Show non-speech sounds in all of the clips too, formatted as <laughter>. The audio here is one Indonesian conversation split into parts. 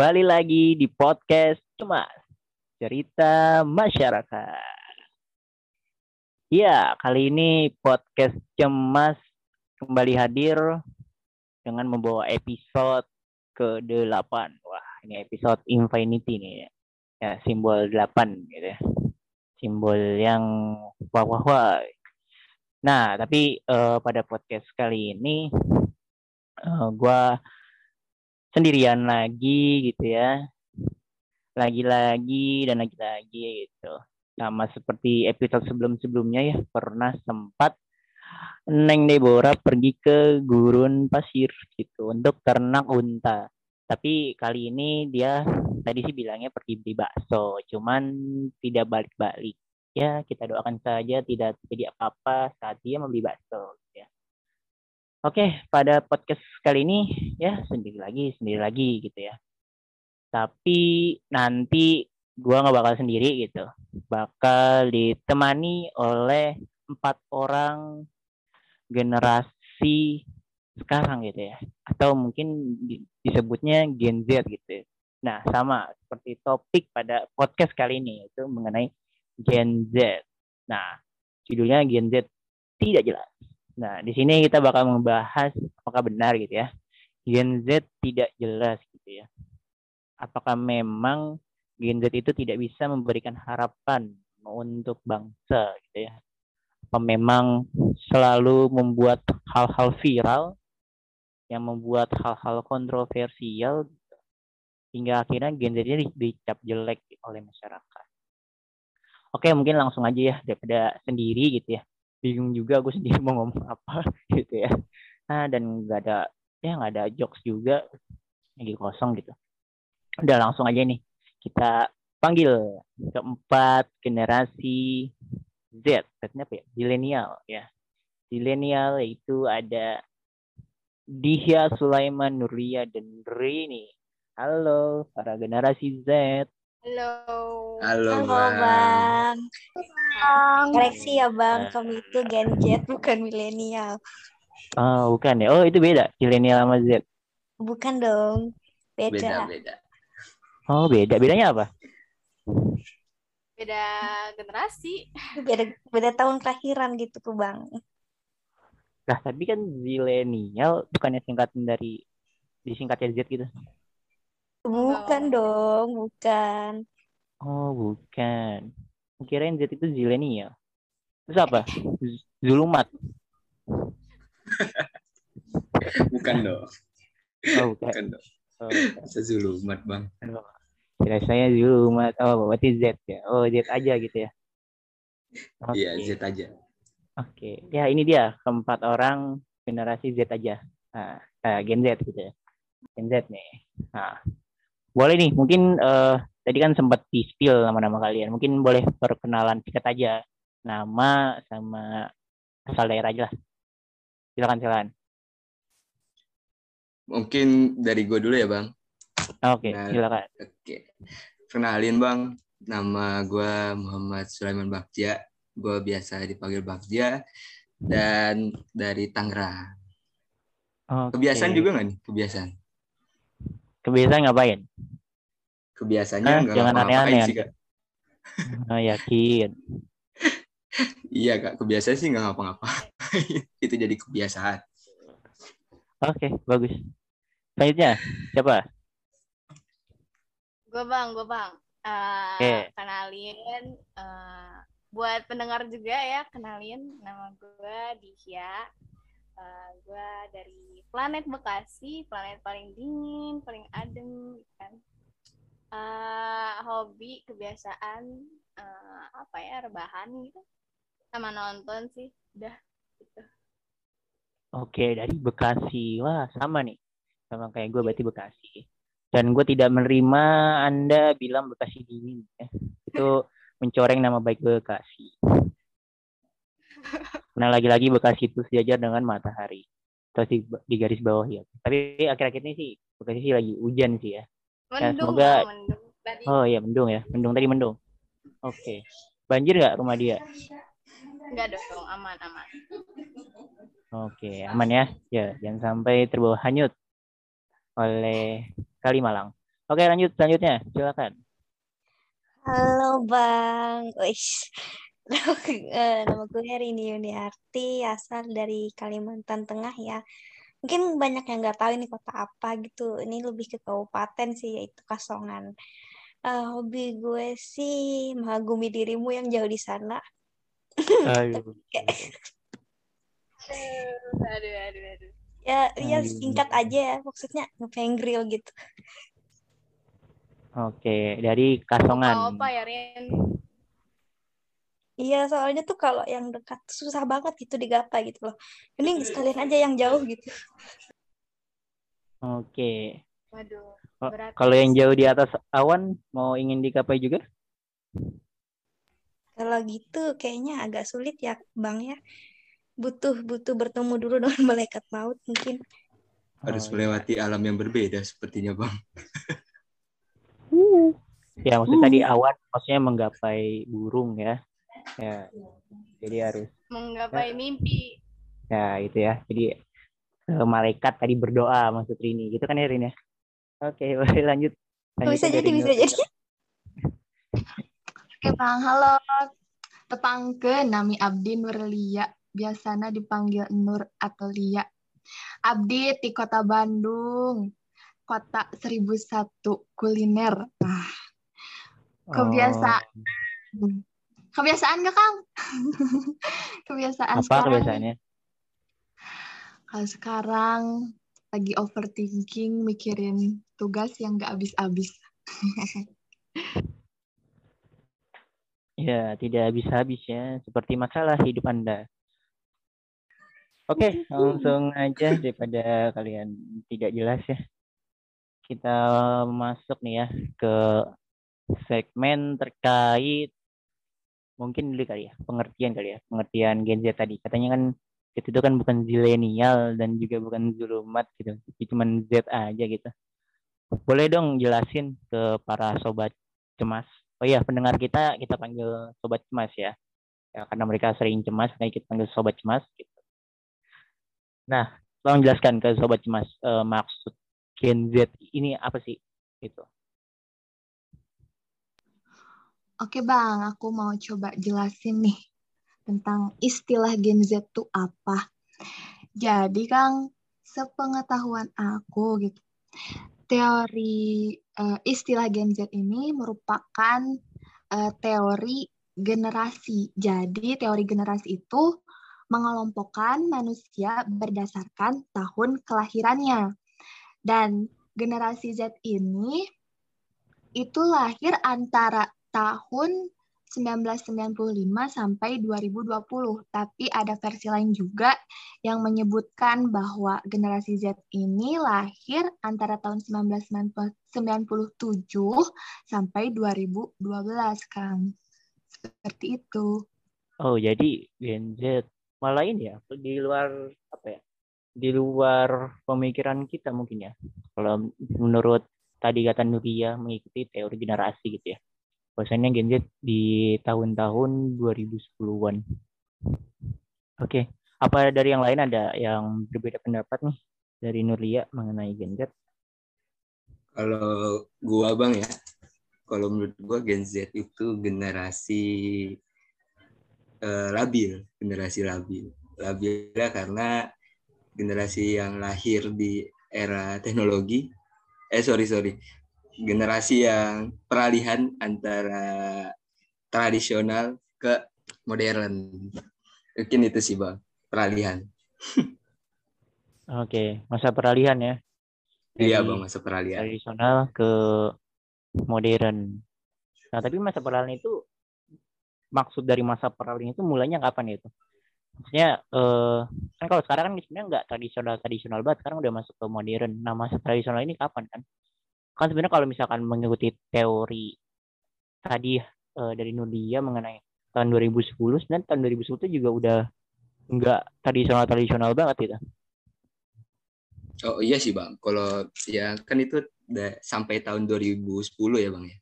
Kembali lagi di podcast Cemas, cerita masyarakat. Ya, kali ini podcast Cemas kembali hadir dengan membawa episode ke-8. Wah, ini episode Infinity nih ya. Ya, simbol 8 gitu ya. Simbol yang wah wah wah. Nah, tapi uh, pada podcast kali ini uh, gua sendirian lagi gitu ya. Lagi-lagi dan lagi-lagi gitu. Sama seperti episode sebelum-sebelumnya ya pernah sempat Neng Deborah pergi ke gurun pasir gitu untuk ternak unta. Tapi kali ini dia tadi sih bilangnya pergi beli bakso cuman tidak balik-balik. Ya kita doakan saja tidak terjadi apa-apa saat dia membeli bakso Oke, pada podcast kali ini ya sendiri lagi, sendiri lagi gitu ya. Tapi nanti gua nggak bakal sendiri gitu. Bakal ditemani oleh empat orang generasi sekarang gitu ya. Atau mungkin disebutnya Gen Z gitu. Nah, sama seperti topik pada podcast kali ini itu mengenai Gen Z. Nah, judulnya Gen Z tidak jelas. Nah, di sini kita bakal membahas apakah benar gitu ya. Gen Z tidak jelas gitu ya. Apakah memang Gen Z itu tidak bisa memberikan harapan untuk bangsa gitu ya. Apa memang selalu membuat hal-hal viral yang membuat hal-hal kontroversial gitu. hingga akhirnya Gen Z ini dicap jelek oleh masyarakat. Oke, mungkin langsung aja ya daripada sendiri gitu ya bingung juga gue sendiri mau ngomong <laughs> apa gitu ya. Nah dan nggak ada ya nggak ada jokes juga. Lagi kosong gitu. Udah langsung aja nih kita panggil keempat generasi Z. Artinya apa ya? Milenial ya. Milenial itu ada Dihya Sulaiman Nuria dan Rini halo para generasi Z Halo. Halo, Halo Bang. Bang. Bang. Koreksi ya Bang, Nah. kami itu Gen Z bukan milenial. oh bukan ya oh itu beda milenial sama Z Bukan dong. Beda. Beda, beda. oh beda bedanya apa beda generasi Beda, beda tahun kelahiran gitu tuh Bang. Lah tapi kan zilenial bukannya singkatan dari disingkatnya Z gitu. Bukan dong, bukan. Oh bukan. Kirain Z itu zilenial. Terus apa? Z- Zulumat. <laughs> Bukan dong. Oh bukan. Bukan dong. Oh, bukan. Sezulumat, Bang. Kira saya Zulumat. Oh berarti Z ya. Oh Z aja gitu ya. Iya, Z aja. Oke. Ya ini dia keempat orang generasi Z aja. Nah, eh, Gen Z gitu ya. Gen Z nih. Nah, boleh nih. Mungkin eh, tadi kan sempat di spill nama-nama kalian. Mungkin boleh perkenalan singkat aja. Nama sama asal daerah aja lah. Silakan silakan. Mungkin dari gue dulu ya, Bang. Oke, Nah. silakan. Oke. Kenalin, Bang. Nama gue Muhammad Sulaiman Bagja. Gue biasa dipanggil Bagja. Dan dari Tangerang. Oke. Kebiasaan juga nggak nih? Kebiasaan. Kebiasaan ngapain? Kebiasaannya nggak jangan ngapa-ngapain aneh-aneh. sih, Kak. Oh, yakin. <laughs> Iya, Kak. Kebiasaan sih nggak ngapa-ngapain. <laughs> Itu jadi kebiasaan. Oke, bagus. Selanjutnya, siapa? gue bang gue bang Eh, Oke. kenalin eh, buat pendengar juga ya kenalin nama gue Disha Eh, gue dari planet Bekasi planet paling dingin paling adem kan Eh, hobi kebiasaan eh, apa ya rebahan gitu sama nonton sih udah gitu Oke, dari Bekasi. Wah, sama nih. Sama kayak gue berarti Bekasi. Dan gue tidak menerima Anda bilang Bekasi dingin. Ya. Itu <laughs> mencoreng nama baik Bekasi. <laughs> Nah, lagi-lagi Bekasi itu sejajar dengan matahari. Terus di, di garis bawah ya. Tapi akhir-akhir ini sih Bekasi sih lagi hujan sih ya. mendung semoga- Bang, mendung tadi Oh iya, mendung ya. Mendung tadi mendung. Oke. Banjir nggak rumah dia? enggak dong aman aman Oke, aman ya. Ya, jangan sampai terbawa hanyut oleh Kalimalang. Oke, lanjut selanjutnya. Silakan. Halo Bang. Wis. Nama <laughs> gue- eh, nama gue Rini Yuniarti, asal dari Kalimantan Tengah ya. Mungkin banyak yang nggak tahu ini kota apa gitu. Ini lebih ke kabupaten sih, yaitu Kasongan. Eh, hobi gue sih mengagumi dirimu yang jauh di sana. <laughs> Aduh. Aduh, aduh, aduh. Ya, ya Aduh. singkat aja ya, maksudnya ngepeng grill gitu. Oke, dari Kasongan. apa ya, Rin? Iya, soalnya tuh kalau yang dekat susah banget gitu digapai gitu loh. Mending sekalian aja yang jauh gitu. Oke. Waduh, berat. Kalau yang jauh di atas awan mau ingin digapai juga? Kalau gitu kayaknya agak sulit ya, Bang ya. Butuh butuh bertemu dulu dengan <laughs> malaikat maut mungkin. Harus Oh, iya. melewati alam yang berbeda sepertinya bang. Ya, maksudnya tadi awan maksudnya menggapai burung ya. Ya. Jadi harus Menggapai mimpi. ya itu ya. Jadi eh, malaikat tadi berdoa maksud Rini. Gitu kan ya Rini ya? Oke, <laughs> boleh lanjut. Oh, bisa jadi, bisa Nur. jadi. <laughs> Oke Bang, halo. Tepangke nami Abdi Nurlia, biasanya dipanggil Nur atau Lia. Abdi di kota Bandung, kota 1001 kuliner. Ah, Kebiasaan. Kebiasaan gak Kang? <laughs> kebiasaan apa sekarang. kebiasaannya? Kalau sekarang lagi overthinking, mikirin tugas yang gak habis-habis. <laughs> Ya, tidak habis-habis ya, seperti masalah hidup Anda. Oke, <laughs> langsung aja daripada kalian tidak jelas ya. Kita masuk nih ya ke segmen terkait mungkin dulu kali ya, pengertian kali ya, pengertian Gen Z tadi. Katanya kan itu itu kan bukan zilenial dan juga bukan zulumat gitu, cuma Z aja gitu. Boleh dong jelasin ke para sobat cemas Oh iya, pendengar kita kita panggil sobat cemas ya. Ya karena mereka sering cemas, makanya kita panggil sobat cemas gitu. Nah, tolong jelaskan ke sobat cemas eh, maksud Gen Z ini apa sih? Gitu. Oke Bang, aku mau coba jelasin nih tentang istilah Gen Z itu apa. Jadi Kang, sepengetahuan aku gitu, teori eh, istilah Gen Z ini merupakan eh, teori generasi. Jadi teori generasi itu mengelompokkan manusia berdasarkan tahun kelahirannya. Dan generasi Z ini itu lahir antara tahun 1995 sampai 2020. Tapi ada versi lain juga yang menyebutkan bahwa generasi Z ini lahir antara tahun 1997 sampai 2012, Kang. Seperti itu. Oh, jadi Gen Z malah ini ya di luar apa ya? Di luar pemikiran kita mungkin ya. Kalau menurut tadi kata Nuria mengikuti teori generasi gitu ya. Bahwasannya Gen Z di tahun-tahun 2010-an. Oke, apa dari yang lain ada yang berbeda pendapat nih dari Nuria mengenai Gen Z? Kalau gua bang ya, kalau menurut gua Gen Z itu generasi eh, labil, generasi labil. Labil ya karena generasi yang lahir di era teknologi. Eh sorry sorry, generasi yang peralihan antara tradisional ke modern. Mungkin itu sih bang, peralihan. Oke, masa peralihan ya. Iya Dari bang, masa peralihan. tradisional ke modern. Nah, tapi masa peralihan itu maksud dari masa peralihan itu mulainya kapan itu? Maksudnya eh kan kalau sekarang kan sebenarnya nggak tradisional tradisional banget, sekarang udah masuk ke modern. Nah, masa tradisional ini kapan kan? Kan sebenarnya kalau misalkan mengikuti teori tadi eh, dari Nudia mengenai tahun 2010, sebenarnya tahun 2010 itu juga udah nggak tradisional tradisional banget gitu. Oh iya sih bang, kalau ya kan itu udah sampai tahun 2010 ya bang ya.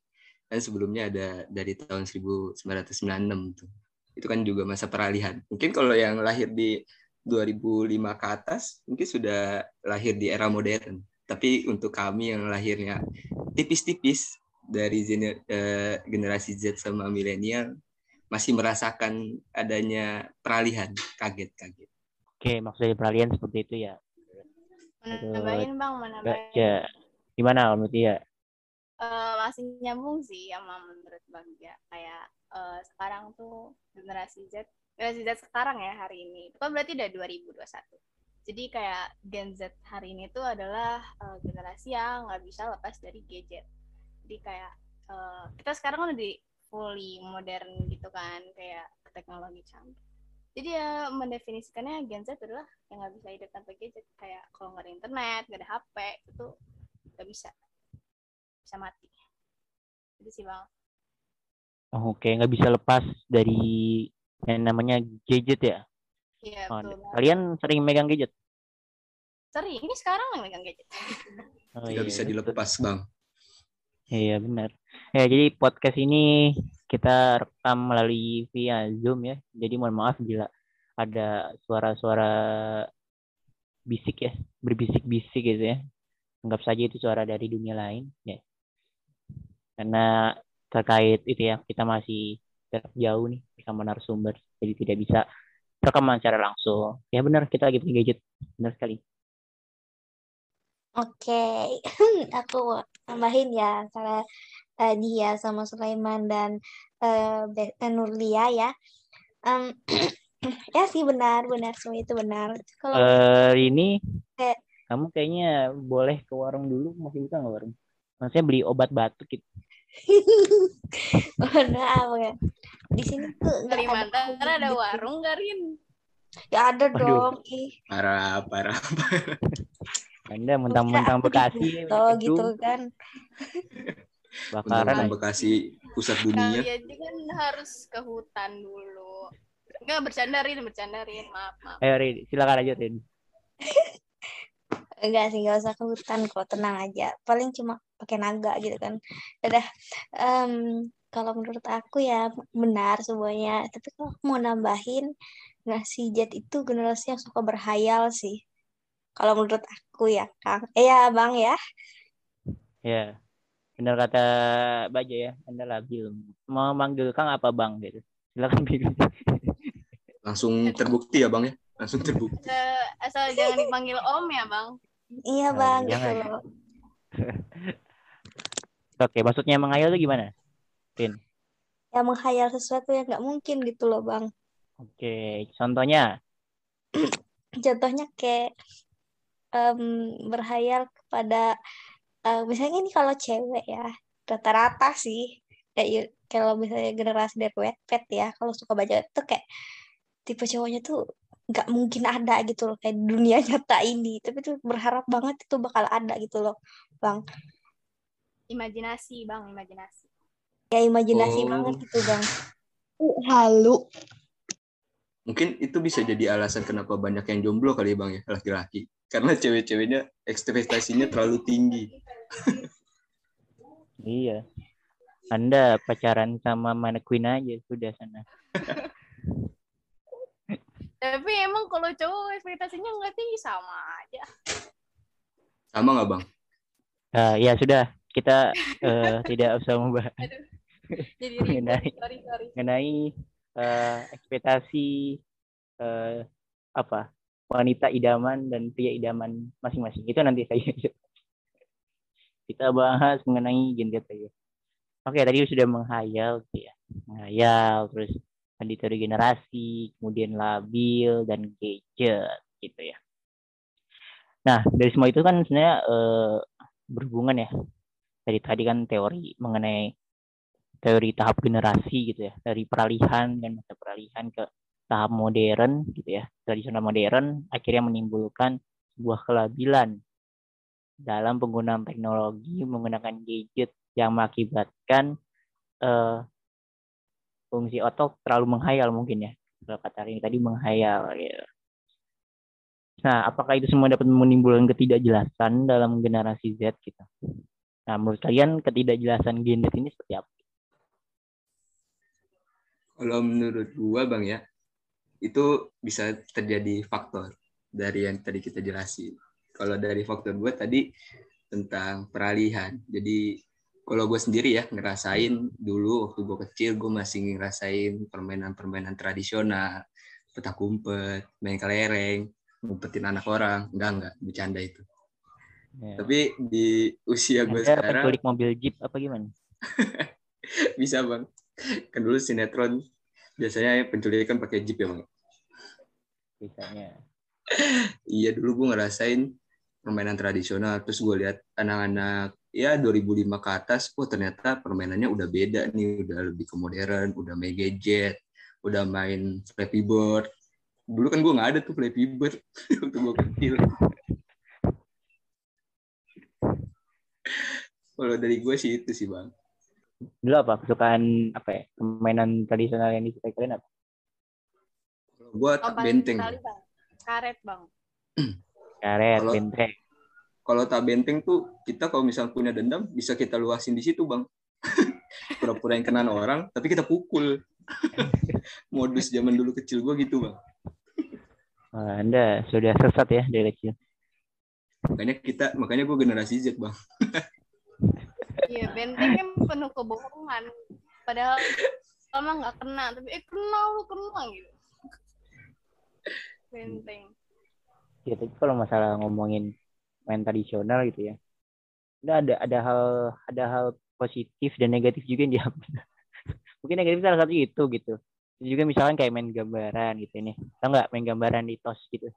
Dan sebelumnya ada dari tahun 1996 tuh. Itu kan juga masa peralihan. Mungkin kalau yang lahir di 2005 ke atas mungkin sudah lahir di era modern. Tapi untuk kami yang lahirnya tipis-tipis dari gener- eh, generasi Z sama milenial masih merasakan adanya peralihan, kaget-kaget. Oke, maksud dari peralihan seperti itu ya. Menambahin bang, menambahin. Ya, gimana menurut dia? Eh, masih nyambung sih sama menurut Bang ya. Kayak eh, sekarang tuh generasi Z, generasi Z sekarang ya hari ini. Itu kan berarti udah 2021. Jadi kayak Gen Z hari ini tuh adalah eh, generasi yang nggak bisa lepas dari gadget. Jadi kayak eh, kita sekarang udah di fully modern gitu kan, kayak teknologi canggih. Jadi ya mendefinisikannya Gen Z adalah yang nggak bisa hidup tanpa gadget. Kayak kalau nggak ada internet, nggak ada HP, itu nggak bisa bisa mati. Itu sih bang. Oh, Oke, nggak bisa lepas dari yang namanya gadget ya. Iya Oh, betul. Kalian sering megang gadget? Sering ini sekarang yang megang gadget. <laughs> Oh, Tidak iya, bisa betul. dilepas, Bang. Iya benar. Ya jadi podcast ini kita rekam melalui via Zoom ya. Jadi mohon maaf bila ada suara-suara bisik ya, berbisik-bisik gitu ya. Anggap saja itu suara dari dunia lain ya. Karena terkait itu ya, kita masih jarak jauh nih bersama narasumber, jadi tidak bisa rekaman secara langsung. Ya benar, kita lagi punya gadget, benar sekali. Oke, <clears throat> aku tambahin ya antara eh, dia sama Sulaiman dan eh, eh, Nurlia ya. Em, <clears throat> ya sih benar, benar semua itu benar. Kalau Eh ini Kayak- kamu kayaknya boleh ke warung dulu, masih bisa nggak warung? Maksudnya beli obat batuk gitu. Mohon maaf ya. Di sini tuh ada Kalimantan COVID ada gitu. warung gak Rin? Ya ada Waduh. dong. Ih, Parah, parah. Anda kira mentang-mentang Bekasi, <laughs> gitu gedung, kan. bakaran. Bekasi pusat dunia. Kali aja kan harus ke hutan dulu. Enggak bercanda Rin, bercanda Rin. Maaf, maaf. Ayo Rin, silakan aja Rin. <laughs> Enggak sih, nggak usah ke hutan kok, tenang aja. Paling cuma pakai naga gitu kan. Udah, em, kalau menurut aku ya benar semuanya. Tapi kalau aku mau nambahin, generasi Z itu generasi yang suka berhayal sih. Kalau menurut aku ya, Kang. Eh ya, Bang ya. Ya, benar kata Baja ya, Anda labil. Mau manggil Kang apa Bang gitu. Silakan pilih. Langsung terbukti ya, Bang ya? Langsung terbukti. Eh, asal jangan dipanggil Om ya bang. Iya, Oh, Bang, gitu jangan. loh. <laughs> Oke, maksudnya menghayal itu gimana? Ya menghayal sesuatu yang nggak mungkin gitu loh, Bang. Oke, contohnya. <clears throat> Contohnya kayak em, berhayal kepada eh, misalnya ini kalau cewek ya rata-rata sih kayak kalau misalnya generasi dari Wattpad ya kalau suka baca itu kayak tipe cowoknya tuh nggak mungkin ada gitu loh kayak di dunia <laughs> nyata ini tapi tuh berharap banget itu bakal ada gitu loh bang Imajinasi bang, imajinasi. ya imajinasi Oh. banget gitu bang Halu. Mungkin itu bisa jadi alasan kenapa banyak yang jomblo kali ya, Bang ya, laki-laki. Karena cewek-ceweknya ekspektasinya terlalu tinggi. Iya. Anda pacaran sama mannequin aja sudah sana. <laughs> Tapi emang kalau cowok ekspektasinya nggak tinggi sama aja. Sama nggak, Bang? Eh, ya sudah, kita eh, tidak usah membahas <laughs> Jadi Mengenai- sorry sorry. mengenai eh, ekspektasi eh, apa wanita idaman dan pria idaman masing-masing. Itu nanti saya kita bahas mengenai gender saja. Oke, tadi sudah menghayal gitu ya. Menghayal terus tadi teori generasi, kemudian labil dan gadget gitu ya. Nah, dari semua itu kan sebenarnya eh, berhubungan ya. Dari tadi kan teori mengenai teori tahap generasi gitu ya, dari peralihan dan masa peralihan ke tahap modern gitu ya, tradisional modern akhirnya menimbulkan sebuah kelabilan dalam penggunaan teknologi menggunakan gadget yang mengakibatkan eh, fungsi otot terlalu menghayal mungkin ya kalau kata ini tadi menghayal gitu. Nah, apakah itu semua dapat menimbulkan ketidakjelasan dalam generasi Z gitu? Nah, menurut kalian ketidakjelasan gender ini seperti apa? Kalau menurut gua, Bang ya, itu bisa terjadi faktor dari yang tadi kita jelasin. kalau dari faktor gue tadi tentang peralihan. Jadi kalau gue sendiri ya ngerasain dulu waktu gue kecil gue masih ngerasain permainan-permainan tradisional, petak umpet, main kelereng, ngumpetin anak orang. Enggak, enggak, bercanda itu. Ya. Tapi di usia gue sekarang penculik mobil jeep apa gimana? <laughs> bisa bang. Kan dulu sinetron biasanya penculikan pakai jeep ya bang. Biasanya. <laughs> Iya dulu gue ngerasain permainan tradisional. Terus gue lihat anak-anak ya 2005 ke atas, oh ternyata permainannya udah beda nih, udah lebih ke modern, udah main gadget, udah main Flappy Bird. Dulu kan gue nggak ada tuh Flappy Bird <laughs> waktu gue kecil. Kalau dari gue sih itu sih bang. Dulu apa? Kesukaan apa ya? Permainan tradisional yang disukai kalian apa? Kalau gue Oh, benteng. sekali, Bang. Karet, Bang. <clears throat> Karet, Kalau- benteng. Kalau tak benteng tuh kita kalau misalnya punya dendam bisa kita luasin di situ bang. <laughs> Pura-pura yang kenal orang tapi kita pukul. <laughs> Modus zaman dulu kecil gue gitu bang. Anda sudah sesat ya dari kecil. Makanya kita makanya gue generasi Z bang. <laughs> Iya, benteng kan penuh kebohongan. Padahal lama nggak kena, tapi eh kena lu kena gitu. Benteng. Ya, tapi kalau masalah ngomongin main tradisional gitu ya. Udah ada ada hal ada hal positif dan negatif juga yang diambil. <laughs> Mungkin negatif salah satu itu gitu. Terus juga misalkan kayak main gambaran gitu ini. Tahu nggak main gambaran di tos gitu?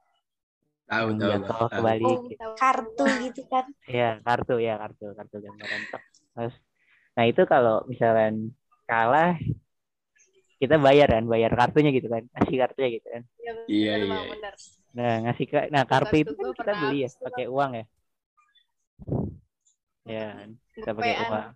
Tahu tahu jatuh kebalik Oh, gitu. Kartu gitu kan. Ya, kartu ya, kartu, kartu gambaran. Terus nah itu kalau misalkan kalah kita bayar kan, bayar kartunya gitu kan. Kasih kartunya gitu kan. Iya, Iya, Bang, iya. bener. Nah, ngasih ke nah kartu itu kan kita beli ya pakai uang ya. Ya, kita pakai uang.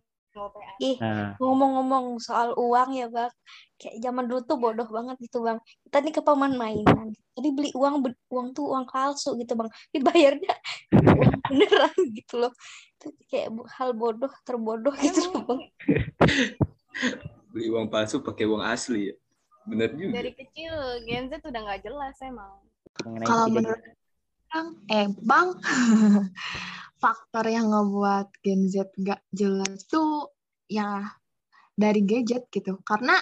Ih, Nah, ngomong-ngomong soal uang ya bang, kayak zaman dulu tuh bodoh banget gitu bang. Kita nih ke paman mainan, jadi beli uang be- uang tuh uang palsu gitu bang, dibayarnya <laughs> uang beneran gitu loh. Itu kayak hal bodoh terbodoh gitu loh bang. <laughs> Beli uang palsu pakai uang asli ya. Bener juga. Dari kecil Gen Z udah nggak jelas emang. Kalau menurut Bang, eh Bang, <laughs> faktor yang ngebuat Gen Z gak jelas tuh ya dari gadget gitu. Karena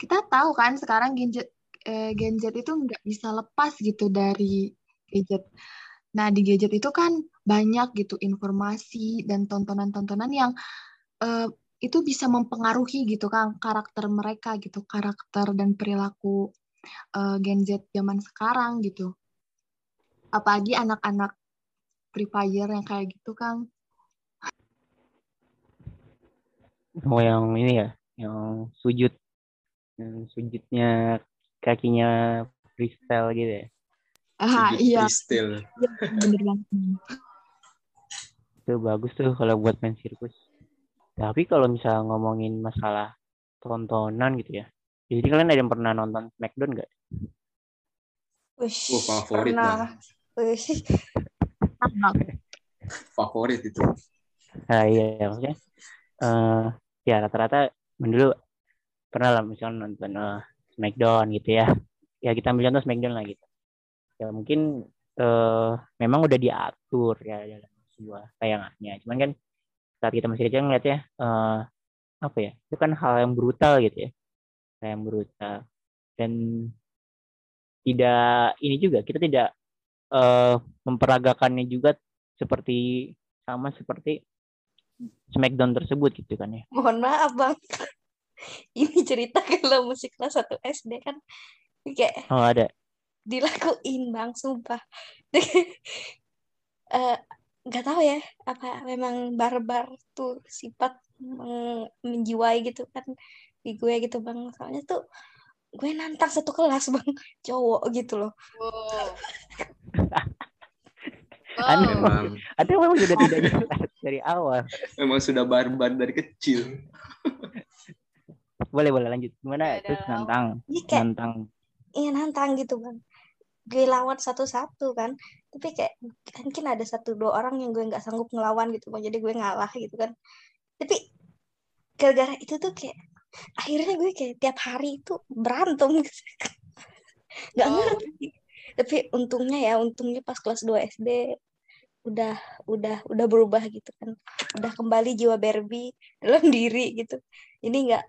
kita tahu kan sekarang Gen Z, eh, Gen Z itu nggak bisa lepas gitu dari gadget. Nah di gadget itu kan banyak gitu informasi dan tontonan-tontonan yang eh, itu bisa mempengaruhi gitu kan karakter mereka gitu, karakter dan perilaku eh, Gen Z zaman sekarang gitu apalagi anak-anak Free Fire yang kayak gitu Kang. Oh yang ini ya, yang sujud, yang sujudnya kakinya freestyle gitu ya. Ah iya, freestyle. bener banget. Itu bagus tuh kalau buat main sirkus. Tapi kalau misalnya ngomongin masalah tontonan gitu ya. Jadi kalian ada yang pernah nonton Smackdown nggak? Wish, Oh, favorit pernah. Bang. <laughs> Favorit itu. Nah, iya maksudnya eh ya rata-rata dulu pernah lah misalnya nonton eh, Smackdown gitu ya. Ya kita ambil contoh Smackdown lah gitu. Ya mungkin eh memang udah diatur ya dalam sebuah tayangannya. Cuman kan saat kita masih kecil ngeliatnya eh apa ya? Itu kan hal yang brutal gitu ya. Hal yang brutal. Dan tidak ini juga kita tidak eh memperagakannya juga seperti sama seperti Smackdown tersebut gitu kan ya. Mohon maaf bang. <laughs> Ini cerita <laughs> kalau musik kelas 1 SD kan kayak Oh ada. dilakuin bang, sumpah. <laughs> Eh, nggak tahu ya apa memang barbar tuh sifat menjiwai gitu kan di gue gitu bang soalnya tuh gue nantang satu kelas bang <laughs> cowok gitu loh Wow. Anda- Wow. Memang Ada yang memang sudah tidak jelas dari awal. memang sudah barbar dari kecil. Boleh boleh lanjut. Gimana Ada terus nantang Iya nantang iya nantang gitu bang gue lawan satu-satu kan. Tapi kayak mungkin ada satu dua orang yang gue nggak sanggup ngelawan gitu bang. Jadi gue ngalah gitu kan. Tapi gara-gara itu tuh kayak akhirnya gue kayak tiap hari itu berantem. Gitu. <laughs> nggak Wow. ngerti. Tapi untungnya ya untungnya pas kelas 2 SD udah udah udah berubah gitu kan. Udah kembali jiwa Barbie dalam diri gitu. Ini nggak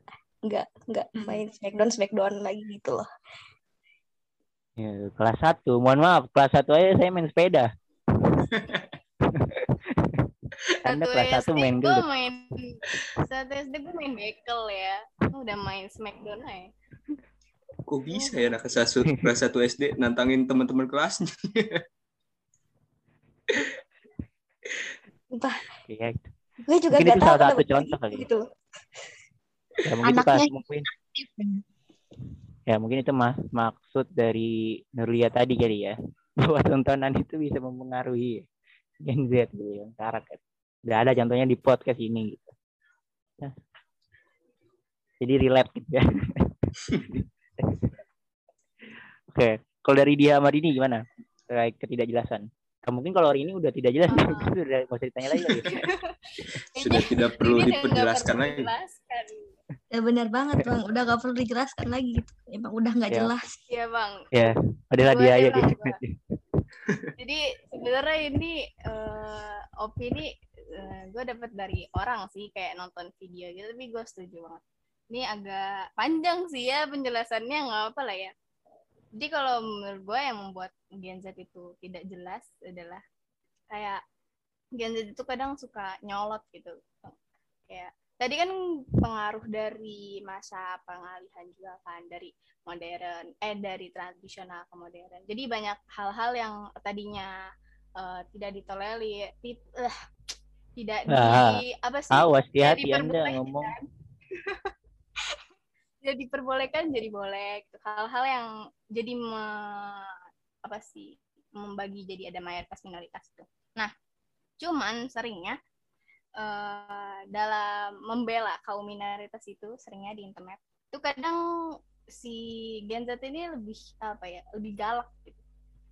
nggak nggak main smackdown smackdown lagi gitu loh Ya, kelas satu. Mohon maaf, kelas satu aja saya main sepeda. <laughs> Anda kelas satu SD main gua gelut. main satu SD gue main bekel ya udah main smackdown aja Kok bisa ya anak kelas satu, kelas satu SD nantangin teman-teman kelasnya? Entah, Iya. gue juga Mungkin itu tahu salah satu contoh kali. gitu. Ya mungkin Anaknya mungkin ya mungkin itu mas maksud dari Nurlia tadi kali ya <laughs> bahwa tontonan itu bisa mempengaruhi Gen Z gitu yang karakter. Udah ada contohnya di podcast ini gitu. Nah. Jadi relate gitu ya. <laughs> Oke, kalau dari dia sama Dini gimana? Terkait ketidakjelasan. Nah, mungkin kalau hari ini udah tidak jelas, Ah. itu <laughs> udah nggak usah ditanya lagi. ya. Sudah tidak perlu Ini diperjelaskan lagi. dijelaskan. Ya benar banget bang udah gak perlu dijelaskan lagi gitu emang udah nggak Ya. jelas Iya bang. ya, adalah dia gua. Jadi sebenarnya ini eh, opini gue dapat dari orang sih kayak nonton video gitu, tapi gue setuju banget. Ini agak panjang sih ya penjelasannya nggak apa lah ya. Jadi kalau menurut gue yang membuat Gen Z itu tidak jelas adalah kayak Gen Z itu kadang suka nyolot gitu. Kayak tadi kan pengaruh dari masa pengalihan juga kan dari modern eh dari tradisional ke modern. Jadi banyak hal-hal yang tadinya eh, tidak ditolerir, ti- eh, tidak di Ah, apa sih? Awas hati-hati Anda ngomong. <laughs> jadi diperbolehkan jadi boleh hal-hal yang jadi me- apa sih membagi jadi ada mayoritas minoritas itu nah cuman seringnya eh, dalam membela kaum minoritas itu seringnya di internet itu kadang si Gen Z ini lebih apa ya lebih galak gitu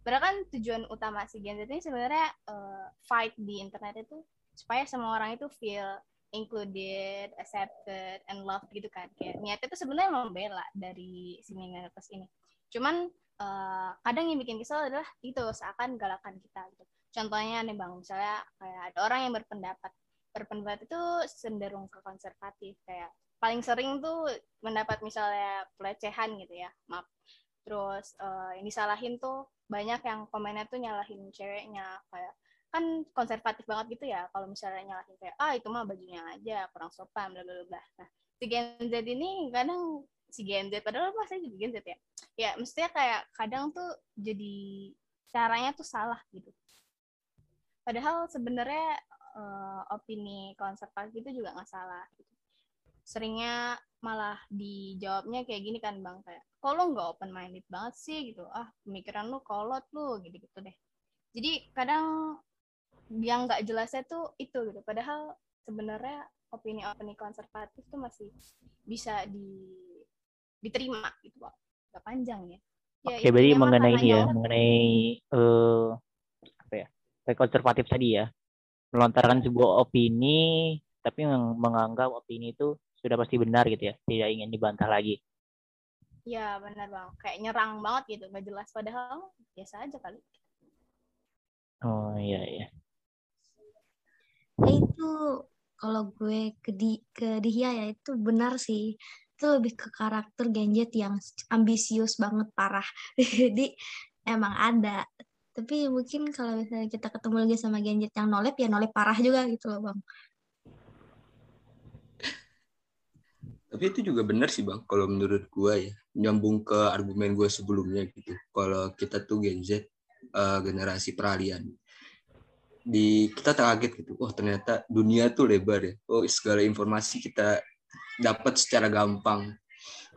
Padahal kan tujuan utama si Gen Z ini sebenarnya eh, fight di internet itu supaya semua orang itu feel included, accepted, and loved gitu kan. Kayak niatnya itu sebenarnya membela dari si minoritas ini. Cuman eh, kadang yang bikin kesel adalah itu seakan galakan kita gitu. Contohnya nih bang, misalnya kayak ada orang yang berpendapat, berpendapat itu cenderung ke konservatif kayak paling sering tuh mendapat misalnya pelecehan gitu ya, maaf. Terus eh, yang disalahin tuh banyak yang komennya tuh nyalahin ceweknya kayak kan konservatif banget gitu ya kalau misalnya nyalahin kayak ah itu mah bajunya aja kurang sopan bla bla bla nah si Gen Z ini kadang si Gen Z padahal pas saya juga Gen Z ya ya mestinya kayak kadang tuh jadi caranya tuh salah gitu padahal sebenarnya eh, opini konservatif itu juga nggak salah gitu. seringnya malah dijawabnya kayak gini kan bang kayak lo nggak open minded banget sih? Gitu. Ah pemikiran lu kolot lu gitu gitu deh. Jadi kadang yang nggak jelasnya tuh itu gitu. Padahal sebenarnya opini-opini konservatif tuh masih bisa di diterima gitu pak. Nggak panjang ya. Ya Oke, berarti intinya mah mengenai ini ya, mengenai eh apa ya, konservatif tadi ya, melontarkan sebuah opini, tapi meng- menganggap opini itu sudah pasti benar gitu ya, tidak ingin dibantah lagi. ya benar bang. Kayak nyerang banget gitu nggak jelas. Padahal biasa aja kali. Oh iya iya. ya itu kalau gue ke di ke Dihya ya itu benar sih. Itu lebih ke karakter Genjet yang ambisius banget parah. <laughs> Jadi emang ada tapi mungkin kalau misalnya kita ketemu lagi sama Genjet yang nolep ya nolep parah juga gitu loh bang Tapi itu juga benar sih bang, kalau menurut gua ya, nyambung ke argumen gua sebelumnya gitu. Kalau kita tuh Gen Z, eh, generasi peralihan, di kita terkaget gitu. Wah ternyata dunia tuh lebar ya. Oh segala informasi kita dapat secara gampang.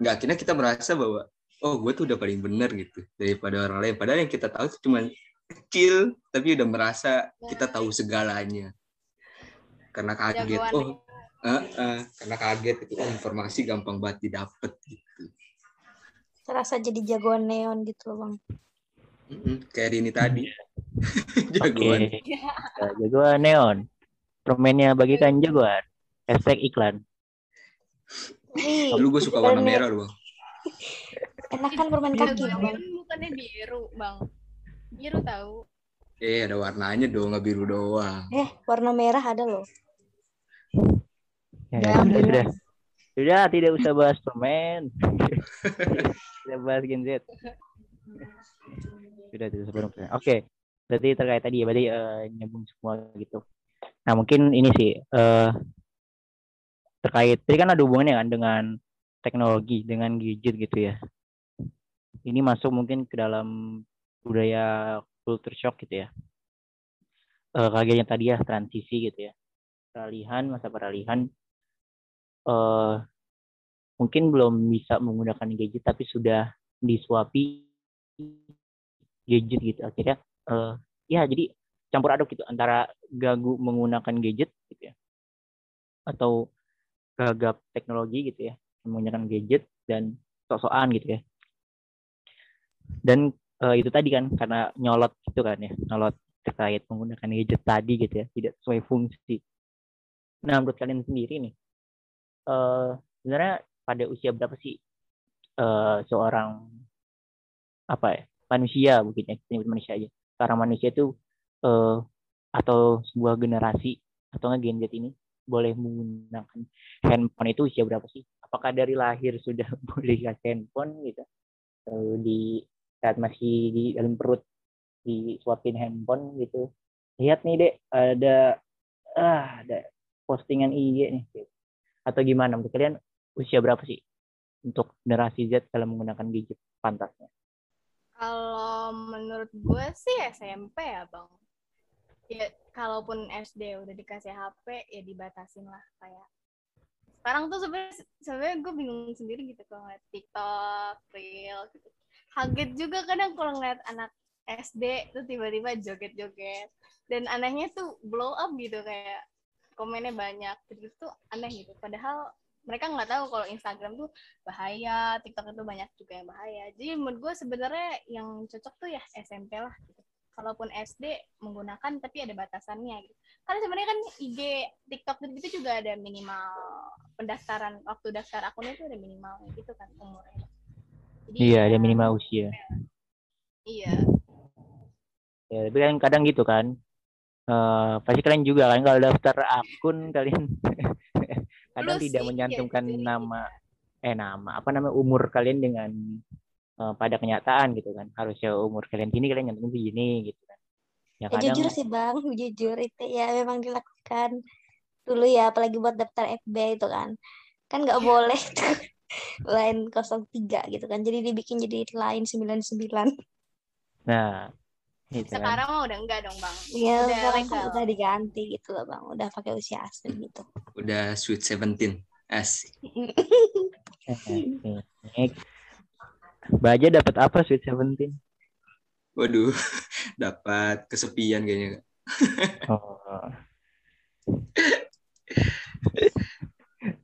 Nggak akhirnya kita merasa bahwa oh gue tuh udah paling benar gitu daripada orang lain. Padahal yang kita tahu tuh cuma kecil, tapi udah merasa kita tahu segalanya. Karena kaget. jagoan Oh Eh, eh, karena kaget itu oh, informasi gampang banget didapat gitu. terasa jadi jagoan neon gitu loh bang Mm-mm, kayak ini tadi. <laughs> Jagoan. Ya, Jagoan neon. Permennya bagikan jagoan. Hashtag iklan. Dulu gue suka warna merah loh bang. enakan permen kaki Jagoan bang kan bukannya biru bang biru tahu Eh, ada warnanya dong, nggak biru doang. Eh, warna merah ada loh. Ya, Udah, sudah, sudah. Sudah, tidak usah bahas permen. <laughs> tidak bahas Gen Z. Sudah, tidak usah bahas permen. Oke, berarti terkait tadi ya, berarti eh, nyambung semua gitu. Nah, mungkin ini sih, eh terkait, tadi kan ada hubungannya kan dengan teknologi, dengan gadget gitu ya. Ini masuk mungkin ke dalam budaya culture shock gitu ya. Eh kayak yang tadi ya, transisi gitu ya. Peralihan, masa peralihan eh mungkin belum bisa menggunakan gadget tapi sudah disuapi gadget gitu akhirnya eh ya jadi campur aduk gitu antara gagu menggunakan gadget gitu ya atau gagap teknologi gitu ya menggunakan gadget dan sok-sokan gitu ya dan eh, itu tadi kan karena nyolot gitu kan ya nyolot terkait menggunakan gadget tadi gitu ya tidak sesuai fungsi nah menurut kalian sendiri nih eh sebenarnya pada usia berapa sih eh seorang apa ya manusia mungkin ya manusia aja seorang manusia itu eh atau sebuah generasi atau nggak Z ini boleh menggunakan handphone itu usia berapa sih? Apakah dari lahir sudah <laughs> boleh handphone gitu? Di saat masih di dalam perut disuapin handphone gitu? Lihat nih dek ada ah ada postingan IG nih. Atau gimana? Menurut kalian usia berapa sih untuk generasi Z dalam menggunakan gadget pantasnya? Kalau menurut gue sih SMP ya bang. Ya kalaupun SD udah dikasih HP ya dibatasin lah kayak. Sekarang tuh sebenarnya gue bingung sendiri gitu kalau TikTok, Reel gitu. Kaget juga kadang kalau ngeliat anak SD tuh tiba-tiba joget-joget. Dan anehnya tuh blow up gitu kayak komennya banyak. Jadi tuh aneh gitu. Padahal mereka nggak tahu kalau Instagram tuh bahaya, TikTok itu banyak juga yang bahaya. Jadi menurut gue sebenarnya yang cocok tuh ya SMP lah. Gitu. Kalaupun SD menggunakan tapi ada batasannya gitu. Karena sebenarnya kan IG, TikTok gitu juga ada minimal pendaftaran waktu daftar akunnya itu ada minimalnya gitu kan umurnya. Jadi, Iya, ada ya, minimal usia. Iya. Ya, tapi kan kadang gitu kan. Eh pasti kalian juga kan kalau daftar akun kalian <laughs> kadang Lu tidak sih, menyantumkan iya, jadi nama eh nama apa namanya umur kalian dengan eh, pada kenyataan gitu kan. Harusnya umur kalian gini kalian nyantumin segini gitu kan. Ya Ya kadang jujur sih bang, jujur itu ya memang dilakukan dulu ya, apalagi buat daftar FB itu kan, kan nggak boleh tuh <laughs> <laughs> line 03 gitu kan, jadi dibikin jadi line 99. nah itu kan. Sekarang mah udah enggak dong bang. Iya Udah sekarang kan legal. udah diganti gitu loh bang, udah pakai usia asli gitu. Udah sweet 17. Asik. <laughs> Eh, Baja dapat apa Sweet Seventeen? Waduh, <laughs> dapat kesepian kayaknya. Oh,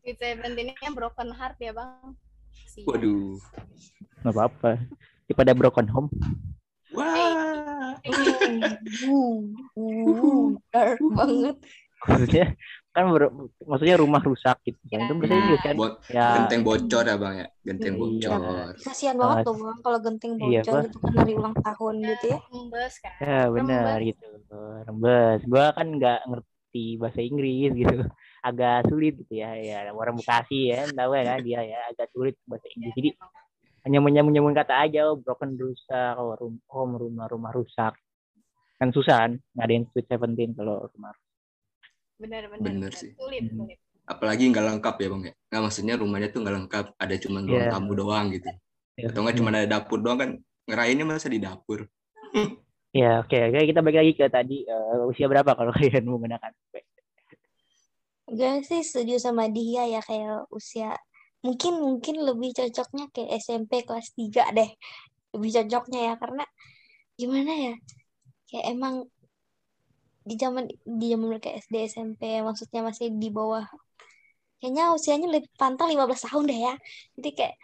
Sweet Seventeen ini yang broken heart ya bang. Sian. Waduh. nggak apa-apa. Daripada broken home. Wah. Uh, uh, dark banget. Maksudnya kan ber- maksudnya rumah rusak gitu kan. Itu bahasa Inggris kan. Bo- Ya, Genteng bocor ya bang ya. Genteng Iya. bocor. Kasihan banget tuh bang kalau genting iya, bocor Pak. gitu kan dari ulang tahun gitu ya. Rembes kan. ya benar gitu. Rembes. Gua kan nggak ngerti bahasa Inggris gitu. Agak sulit gitu ya. Ya orang Bekasi ya, tahu ya kan dia ya agak sulit bahasa Inggris. Jadi hanya menyambung kata aja oh, broken rusak, oh, rum- home rumah rumah rusak. Kan susah kan ngadain Sweet Seventeen kalau rumah Bener bener. Bener bener. sih. Sulit Hmm. sulit. Apalagi nggak lengkap ya bang ya. Nah maksudnya rumahnya tuh nggak lengkap. Ada cuma ruang Iya. tamu doang gitu. Ya, Atau nggak cuma ada dapur doang kan. Ngerayainnya masa di dapur. Ya, oke. Oke, kita balik lagi ke tadi eh, usia berapa kalau <laughs> kalian menggunakan? Gue sih setuju sama dia ya kayak usia mungkin mungkin lebih cocoknya kayak SMP kelas 3 deh. Lebih cocoknya ya karena gimana ya? Kayak emang di zaman di zaman mereka SD SMP maksudnya masih di bawah kayaknya usianya lebih pantang 15 tahun deh ya. Jadi kayak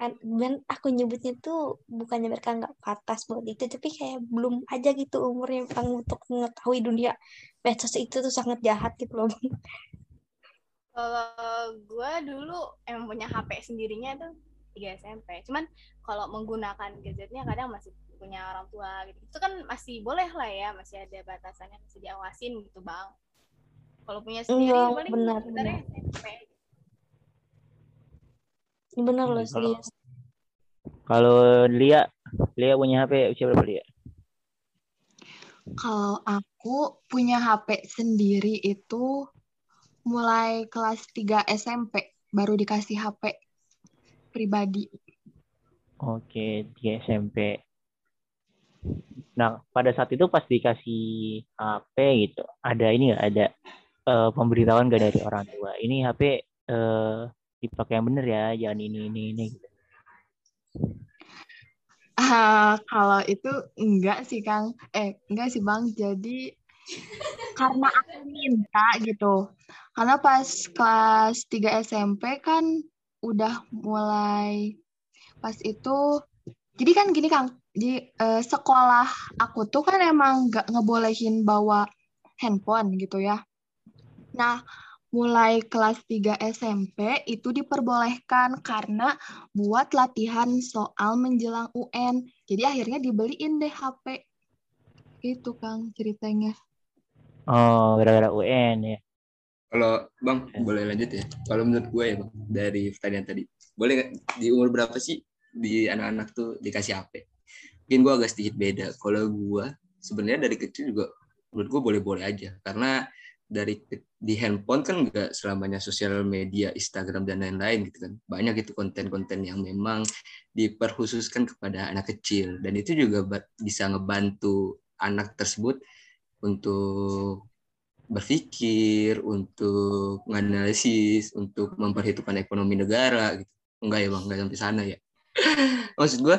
dan aku nyebutnya tuh bukannya mereka nggak patas buat itu tapi kayak belum aja gitu umurnya Bang, untuk mengetahui dunia medsos itu tuh sangat jahat gitu loh Bang. <laughs> Kalau gue dulu emang punya HP sendirinya tuh 3 SMP. Cuman kalau menggunakan gadgetnya kadang masih punya orang tua gitu itu kan masih boleh lah ya masih ada batasannya masih diawasin gitu bang kalau punya sendiri Iya, paling benar, benar. SMP. Ini bener loh Iya, kalau- serius. Kalau Lia, Lia punya HP usia berapa Lia? Kalau aku punya HP sendiri itu mulai kelas 3 SMP baru dikasih HP pribadi. Oke, di SMP. Nah, pada saat itu pas dikasih HP gitu, ada ini nggak ada eh, pemberitahuan nggak dari orang tua? Ini HP eh, dipakai yang bener ya, jangan ini ini ini. Ah, kalau itu enggak sih Kang. Eh, enggak sih Bang. Jadi karena aku minta gitu. Karena pas kelas 3 SMP kan udah mulai pas itu jadi kan gini Kang, di eh, sekolah aku tuh kan emang nggak ngebolehin bawa handphone gitu ya. Nah, mulai kelas 3 SMP itu diperbolehkan karena buat latihan soal menjelang UN. Jadi akhirnya dibeliin deh HP. Itu Kang ceritanya. Oh, gara-gara UN ya. Kalau Bang, Ya. boleh lanjut ya? Kalau menurut gue ya Bang, dari pertanyaan tadi. Boleh nggak di umur berapa sih di anak-anak tuh dikasih HP? Mungkin gue agak sedikit beda. Kalau gue sebenarnya dari kecil juga menurut gue boleh-boleh aja. Karena dari di handphone kan nggak selamanya sosial media, Instagram dan lain-lain gitu kan. Banyak itu konten-konten yang memang diperkhususkan kepada anak kecil dan itu juga bisa ngebantu anak tersebut untuk berpikir, untuk menganalisis, untuk memperhitungkan ekonomi negara gitu. Enggak ya bang, enggak sampai sana ya. <laughs> Maksud gue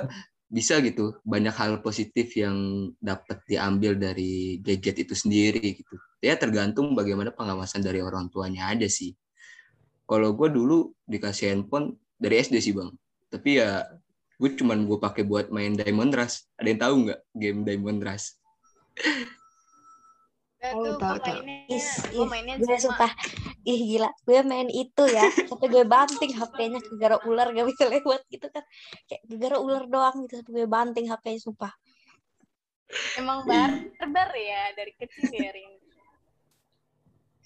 bisa gitu banyak hal positif yang dapat diambil dari gadget itu sendiri gitu. Ya tergantung bagaimana pengawasan dari orang tuanya aja sih. Kalau gue dulu dikasih handphone dari SD sih bang. Tapi ya gue cuman gue pakai buat main Diamond Rush. Ada yang tahu nggak game Diamond Rush? <laughs> Oh, tuh tahu, gue tahu. Is, gue ih, mainnya gue sumpah ih gila. Gue main itu ya. Sampai gue banting HP-nya gara ular gak bisa lewat gitu kan. Kayak gara ular doang gitu. Sampai gue banting HP-nya sumpah. Emang barbar ya dari kecil ya Rin.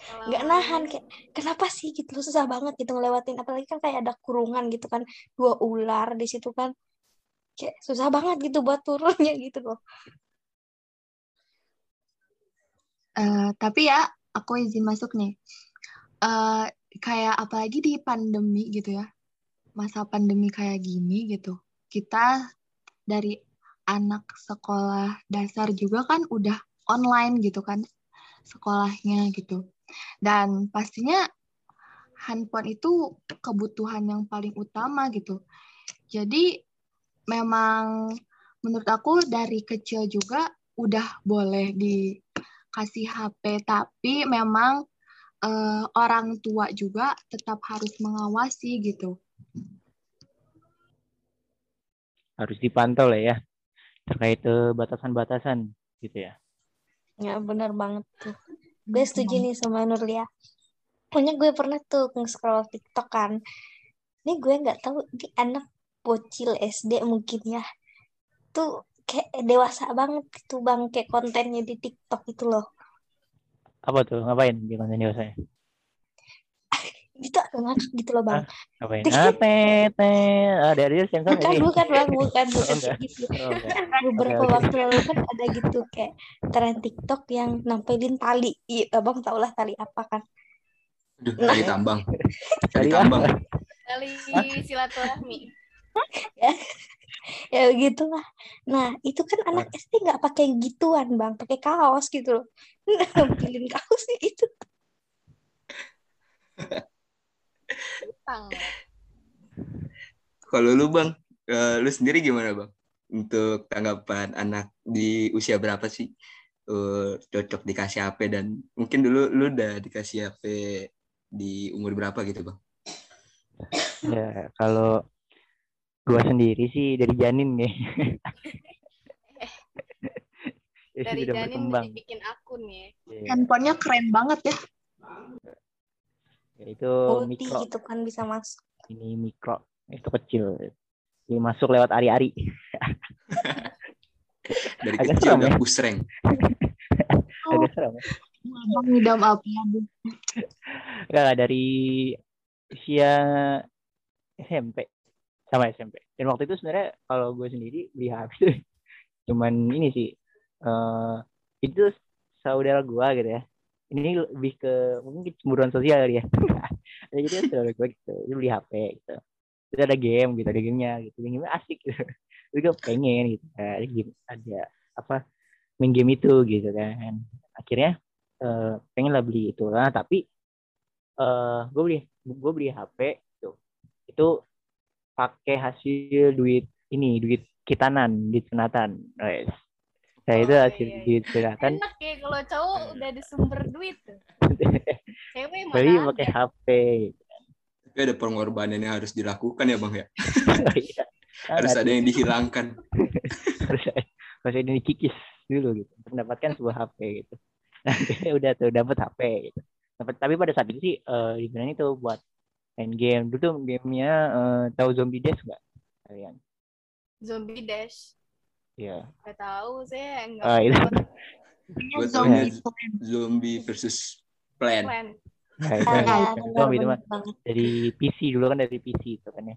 Nggak nahan kayak kenapa sih? gitu. Susah banget gitu ngelewatin. Apalagi kan kayak ada kurungan gitu kan. Dua ular di situ kan. Kayak susah banget gitu buat turunnya gitu loh Eh, tapi ya aku izin masuk nih. Eh, kayak apalagi di pandemi gitu ya. Masa pandemi kayak gini gitu. Kita dari anak sekolah dasar juga kan udah online gitu kan sekolahnya gitu. Dan pastinya handphone itu kebutuhan yang paling utama gitu. Jadi memang menurut aku dari kecil juga udah boleh dikasih HP, tapi memang eh, orang tua juga tetap harus mengawasi gitu. Harus dipantau lah ya. Terkait eh, batasan-batasan gitu ya. ya benar banget tuh gue setuju nih sama Nurlia pokoknya gue pernah tuh nge-scroll TikTok kan ini gue nggak tahu di anak bocil SD mungkin ya tuh kayak dewasa banget gitu bang kayak kontennya di TikTok itu loh Apa tuh? Ngapain di konten dewasa? <laughs> itu ada ngakak gitu loh bang Ngapain? Tik- Ah, <laughs> teh, teh. Ah, dari sensor bukan bukan bang bukan bukan enggak. kayak gitu Oh, enggak. <laughs> beberapa oke. waktu lalu kan ada gitu kayak tren TikTok yang nampilin tali iya abang tau lah tali apa kan Aduh, tali tambang. Tali Tali tambang. kali silaturahmi <laughs> ya begitulah nah itu kan anak SD nggak pakai gituan bang pakai kaos gitu loh <laughs> nampilin kaosnya itu. Kalau lu bang, eh, lu sendiri gimana bang? Untuk tanggapan anak di usia berapa sih eh, cocok dikasih HP dan mungkin dulu lu udah dikasih HP di umur berapa gitu bang? Ya, kalau gua sendiri sih dari janin nih. ya, <laughs> dari sudah janin berkembang. bikin akun ya Ya, Handphonenya keren banget ya. ya, itu multi mikro, gitu kan bisa masuk ini mikro, itu kecil. Ini masuk lewat ari-ari. <laughs> dari Agak kecil udah ya. push <laughs> rank. Agak serem. ya. Abang ngidam apa? Aduh. Enggak lah, dari usia SMP sama SMP. Dan waktu itu sebenarnya kalau gue sendiri beli HP itu <laughs> cuman ini sih eh itu saudara gue gitu ya. Ini lebih ke mungkin kecemburuan sosial kali ya. <laughs> Jadi saudara gue gitu, dia beli HP gitu. Terus ada game gitu, ada gamenya gitu. Game asik gitu. <laughs> Terus gue pengen gitu. Ada game, ada apa main game itu gitu kan. Akhirnya eh pengen lah beli itu lah tapi eh gue beli gue beli HP itu itu pakai hasil duit ini duit kitanan duit sunatan guys saya itu Oh, hasil iya, iya. duit sunatan Enak ya kalau cowok udah ada sumber duit tuh. <laughs> Cewek mana beli pakai HP Tapi ada pengorbanan yang harus dilakukan ya bang ya. <laughs> Iya. <laughs> Harus ada yang dihilangkan. harus harus ada yang dikikis dulu gitu untuk mendapatkan sebuah HP gitu udah tuh dapat HP gitu tapi pada saat itu sih eh digunain itu buat main game dulu tuh gamenya eh, tahu zombie dash nggak kalian Zombie Dash. ya Gak tahu saya enggak Ah, itu. Gue Zombie zombie versus plan. plan. nah, itu, Ah, itu, benar, zombie itu mah dari PC dulu kan dari PC itu kan ya.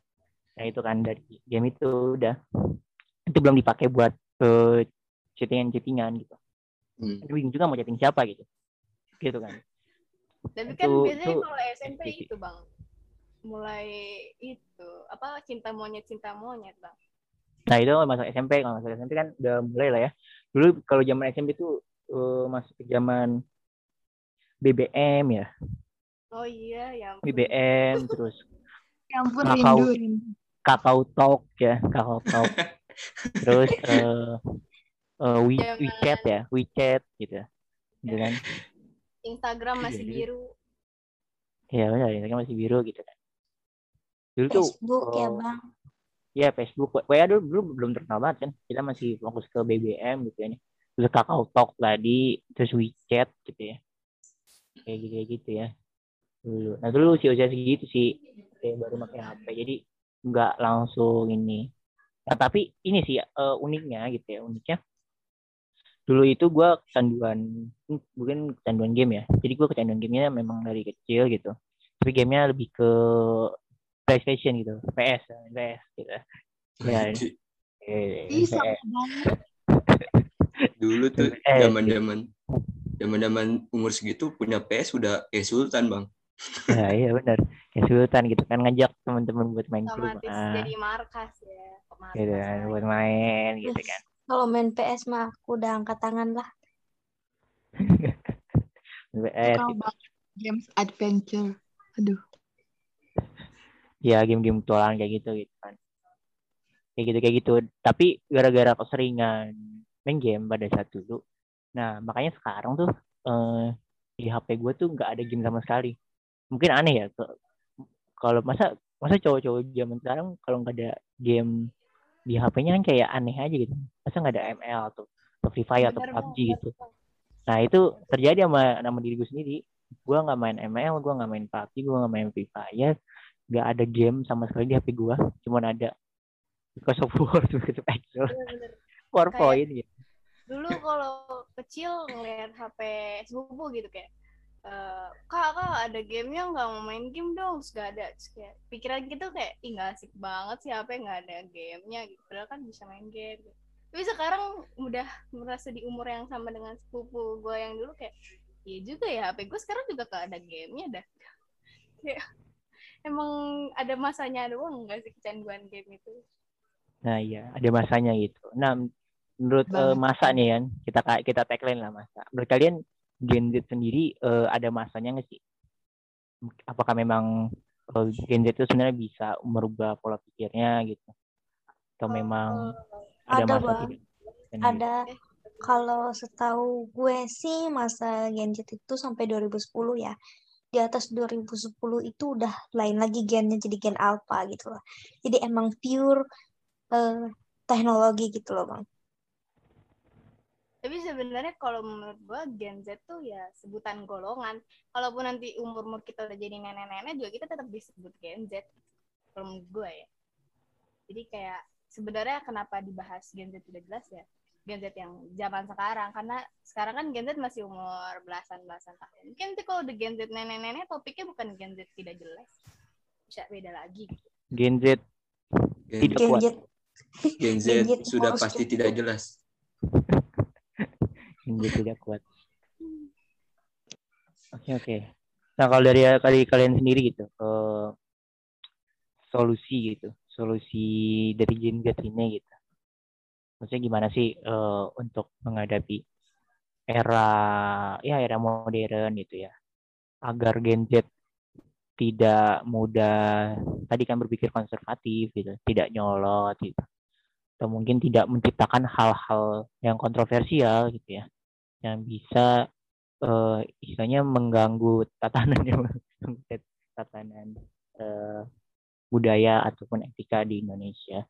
Nah itu kan dari game itu udah. Itu belum dipakai buat eh, chattingan chattingan gitu. Hmm. Bingung juga mau chatting siapa gitu. Gitu kan. Tapi kan Itu- biasanya itu- kalau SMP Iya. itu bang, mulai itu apa cinta monyet cinta monyet bang. Nah itu masuk SMP kalau masuk SMP kan udah mulai lah ya. Dulu kalau zaman SMP tuh eh, masuk ke zaman BBM ya, Oh iya ya. ampun. BBM terus <laughs> Ya ampun Kakao. rindu. Kakao Talk ya, Kakao Talk. <laughs> terus eh eh, We- Zaman- WeChat ya, WeChat gitu, gitu kan? Instagram masih Iya, biru. Iya benar, kan masih biru gitu kan. Dulu tuh Facebook ya oh, bang. ya Facebook, WA dulu, dulu belum terkenal banget kan. Kita masih fokus ke BBM gitu ya. Terus Kakao Talk tadi, terus WeChat gitu ya. Kayak gitu gitu ya. Dulu. Nah dulu sih usia segitu sih kayak baru pakai HP. Jadi nggak langsung ini. Nah, tapi ini sih eh, uniknya gitu ya, uniknya. Dulu itu gue kecanduan, bukan kecanduan game ya. Jadi gue kecanduan gamenya memang dari kecil gitu. Tapi gamenya lebih ke PlayStation gitu, PS, PS gitu. Ya, eh, PS. sama banget. Dulu tuh <laughs> Eh, zaman-zaman zaman-zaman umur segitu punya PS udah kayak sultan bang. Ya, iya benar. Kayak sultan gitu kan ngajak teman-teman buat main ke Otomatis rumah. jadi markas ya. Markas Gitu kan, lagi. buat main gitu kan. Kalau main PS mah aku udah angkat tangan lah. <laughs> PS gitu. banget games adventure. Aduh. Ya game-game petualangan kayak gitu gitu kan. Kayak gitu kayak gitu. Tapi gara-gara keseringan main game pada saat dulu. Nah, makanya sekarang tuh eh, di HP gue tuh nggak ada game sama sekali. Mungkin aneh ya kalau masa masa cowok-cowok zaman sekarang kalau nggak ada game di HP-nya kan kayak aneh aja gitu. Masa nggak ada ML atau, atau Free Fire atau PUBG gitu. Nah itu terjadi sama nama diri gue sendiri. Gue nggak main ML, gue nggak main PUBG, gue nggak main Free Fire. Nggak ada game sama sekali di HP gue. Cuman ada Because of War, Excel, Bener-bener. PowerPoint gitu. Dulu kalau kecil ngeliat HP sepupu gitu kayak eh kak kak ada gamenya nggak mau main game dong terus gak ada terus kayak pikiran gitu kayak ih nggak asik banget sih HP nggak ada gamenya gitu padahal kan bisa main game gitu. tapi sekarang udah merasa di umur yang sama dengan sepupu gue yang dulu kayak iya juga ya HP gue sekarang juga gak ada gamenya dah <laughs> kayak emang ada masanya doang nggak sih kecanduan game itu Nah iya, ada masanya gitu. Nah menurut Banget. masa nih kan, kita kita tagline lah masa. Menurut kalian Gen Z sendiri eh, ada masanya nggak sih? Apakah memang eh, Gen Z itu sebenarnya bisa merubah pola pikirnya gitu? Atau memang ada, Ada, masa Bang. Ada kalau setahu gue sih masa Gen Z itu sampai 2010 ya. Di atas 2010 itu udah lain lagi gennya jadi gen alpha gitu loh. Jadi emang pure eh, teknologi gitu loh, Bang. Tapi sebenarnya kalau menurut gua Gen Z tuh ya sebutan golongan. Kalaupun nanti umur-umur kita udah jadi nenek-nenek juga kita tetap disebut Gen Z. Kalau menurut gua ya. Jadi kayak sebenarnya kenapa dibahas Gen Z udah jelas ya. Gen Z yang zaman sekarang karena sekarang kan Gen Z masih umur belasan belasan tahun mungkin nanti kalau udah Gen Z nenek-nenek topiknya bukan Gen Z tidak jelas bisa beda lagi gitu. Gen Z Gen, Tidak Gen kuat. Z. Gen Z Gen Z sudah pasti tidak jelas. Gen Z tidak kuat. Oke oke. Nah kalau dari dari kalian sendiri gitu, eh, solusi gitu, solusi dari Gen Z ini gitu. Maksudnya gimana sih eh, untuk menghadapi era ya era modern gitu ya, agar Gen Z tidak mudah tadi kan berpikir konservatif gitu, tidak nyolot gitu, atau mungkin tidak menciptakan hal-hal yang kontroversial gitu ya, yang bisa eh, istilahnya mengganggu tatanan <laughs> tatanan eh, budaya ataupun etika di Indonesia.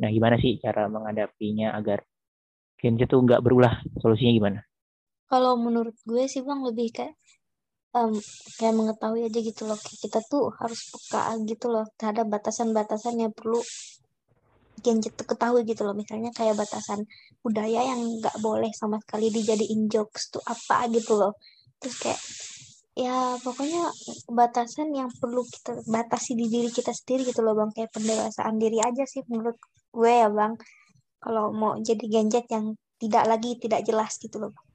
Nah, gimana sih cara menghadapinya agar Gen Z itu nggak berulah? Solusinya gimana? Kalau menurut gue sih bang lebih kayak em, kayak mengetahui aja gitu loh kita tuh harus peka gitu loh terhadap batasan-batasan yang perlu Z tuh ketahui gitu loh misalnya kayak batasan budaya yang nggak boleh sama sekali dijadiin jokes tuh apa gitu loh terus kayak ya pokoknya batasan yang perlu kita batasi di diri kita sendiri gitu loh bang kayak pendewasaan diri aja sih menurut gue ya bang kalau mau jadi Gen Z yang tidak lagi tidak jelas gitu loh bang.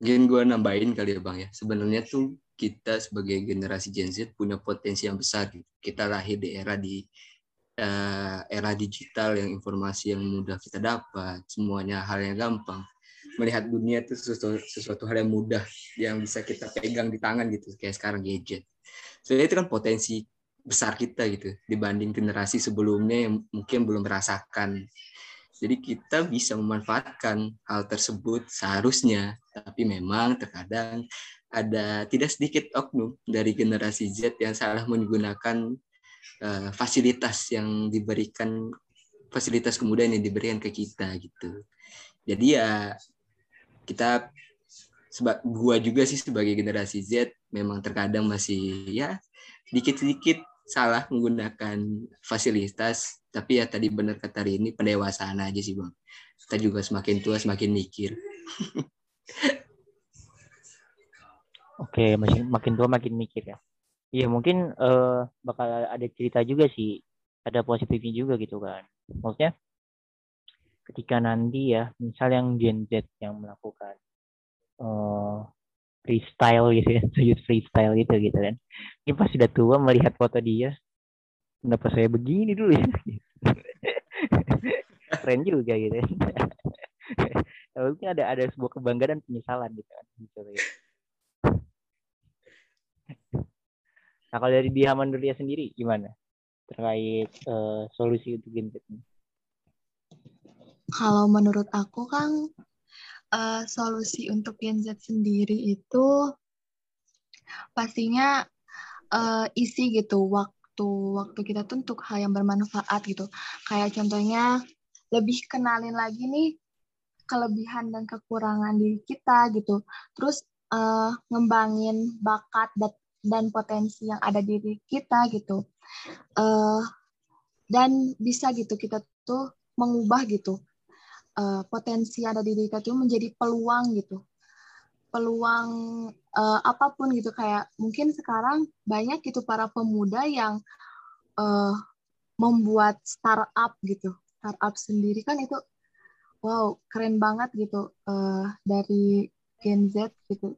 Mungkin gue nambahin kali ya Bang ya. Sebenarnya tuh kita sebagai generasi Gen Z punya potensi yang besar. gitu. Kita lahir di era di eh, era digital yang informasi yang mudah kita dapat, semuanya hal yang gampang. Melihat dunia itu sesuatu, sesuatu hal yang mudah yang bisa kita pegang di tangan gitu kayak sekarang gadget. Sebenarnya itu kan potensi besar kita gitu dibanding generasi sebelumnya yang mungkin belum merasakan jadi kita bisa memanfaatkan hal tersebut seharusnya, tapi memang terkadang ada tidak sedikit oknum dari generasi Z yang salah menggunakan eh, fasilitas yang diberikan fasilitas kemudahan yang diberikan ke kita gitu. Jadi ya kita seba, gua juga sih sebagai generasi Z memang terkadang masih ya dikit-dikit salah menggunakan fasilitas tapi ya tadi benar kata Rini pendewasaan aja sih bang kita juga semakin tua semakin mikir <laughs> Oke, makin makin tua makin mikir ya. Iya mungkin eh, bakal ada cerita juga sih, ada positifnya juga gitu kan. Maksudnya ketika nanti ya, misal yang Gen Z yang melakukan eh, freestyle gitu ya, <laughs> sujud freestyle gitu gitu kan. Ini pas sudah tua melihat foto dia, kenapa saya begini dulu ya? <laughs> Keren juga gitu. <laughs> ya. Mungkin ada ada sebuah kebanggaan penyesalan gitu kan. Gitu, ya. Nah, kalau dari Dia Mandulia sendiri gimana? Terkait eh, solusi untuk Gen Z ini? Kalau menurut aku kan eh, solusi untuk Gen Z sendiri itu pastinya eh, isi gitu waktu waktu kita tuh untuk hal yang bermanfaat gitu. Kayak contohnya lebih kenalin lagi nih kelebihan dan kekurangan diri kita gitu. Terus eh, ngembangin bakat dan, dan potensi yang ada di diri kita gitu. Eh, dan bisa gitu kita tuh mengubah gitu eh, potensi ada di kita tuh menjadi peluang gitu. Peluang eh, apa pun gitu. Kayak mungkin sekarang banyak gitu para pemuda yang eh, membuat startup gitu. Startup sendiri kan itu wow keren banget gitu eh, dari Gen Z gitu.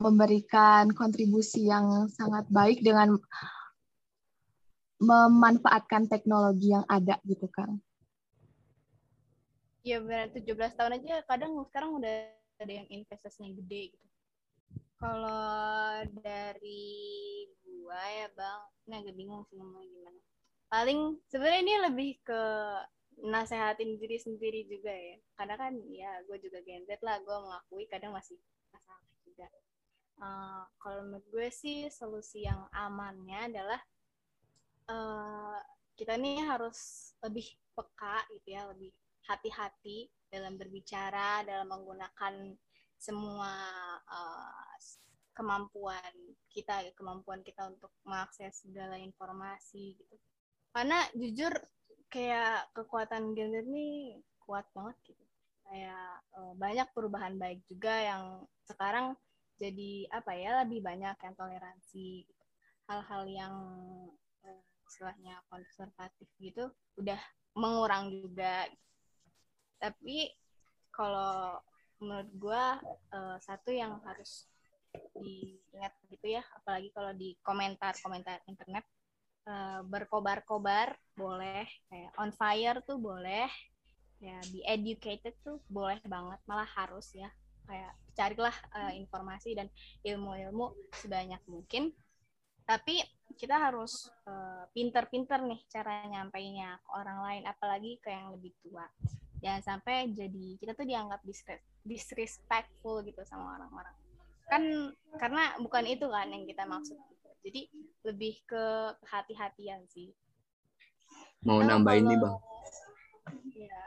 Memberikan kontribusi yang sangat baik dengan memanfaatkan teknologi yang ada gitu kan Ya benar 17 tahun aja kadang sekarang udah ada yang investasinya gede gitu. Kalau dari gua ya bang, ini agak bingung sih ngomongnya gimana. Paling sebenarnya ini lebih ke nasehatin diri sendiri juga ya. Karena kan ya gue juga Gen Z lah, gue mengakui kadang masih masalah juga. Eh, kalau menurut gue sih solusi yang amannya adalah eh, kita nih harus lebih peka gitu ya, lebih hati-hati dalam berbicara, dalam menggunakan semua uh, kemampuan kita, kemampuan kita untuk mengakses segala informasi gitu. Karena jujur kayak kekuatan Gen Z ini kuat banget gitu kayak uh, banyak perubahan baik juga yang sekarang jadi apa ya lebih banyak yang toleransi gitu. hal-hal yang uh, istilahnya konservatif gitu udah mengurang juga tapi kalau menurut gue uh, satu yang harus diingat gitu ya apalagi kalau di komentar-komentar internet uh, berkobar-kobar boleh kayak on fire tuh boleh ya be educated tuh boleh banget malah harus ya. Kayak carilah uh, informasi dan ilmu-ilmu sebanyak mungkin. Tapi kita harus uh, pinter-pinter nih cara nyampainya ke orang lain apalagi ke yang lebih tua jangan sampai jadi kita tuh dianggap disrespectful gitu sama orang-orang. Kan karena bukan itu kan yang kita maksud jadi lebih ke hati-hatian sih. Mau nah, nambahin kalau, nih bang? Ya.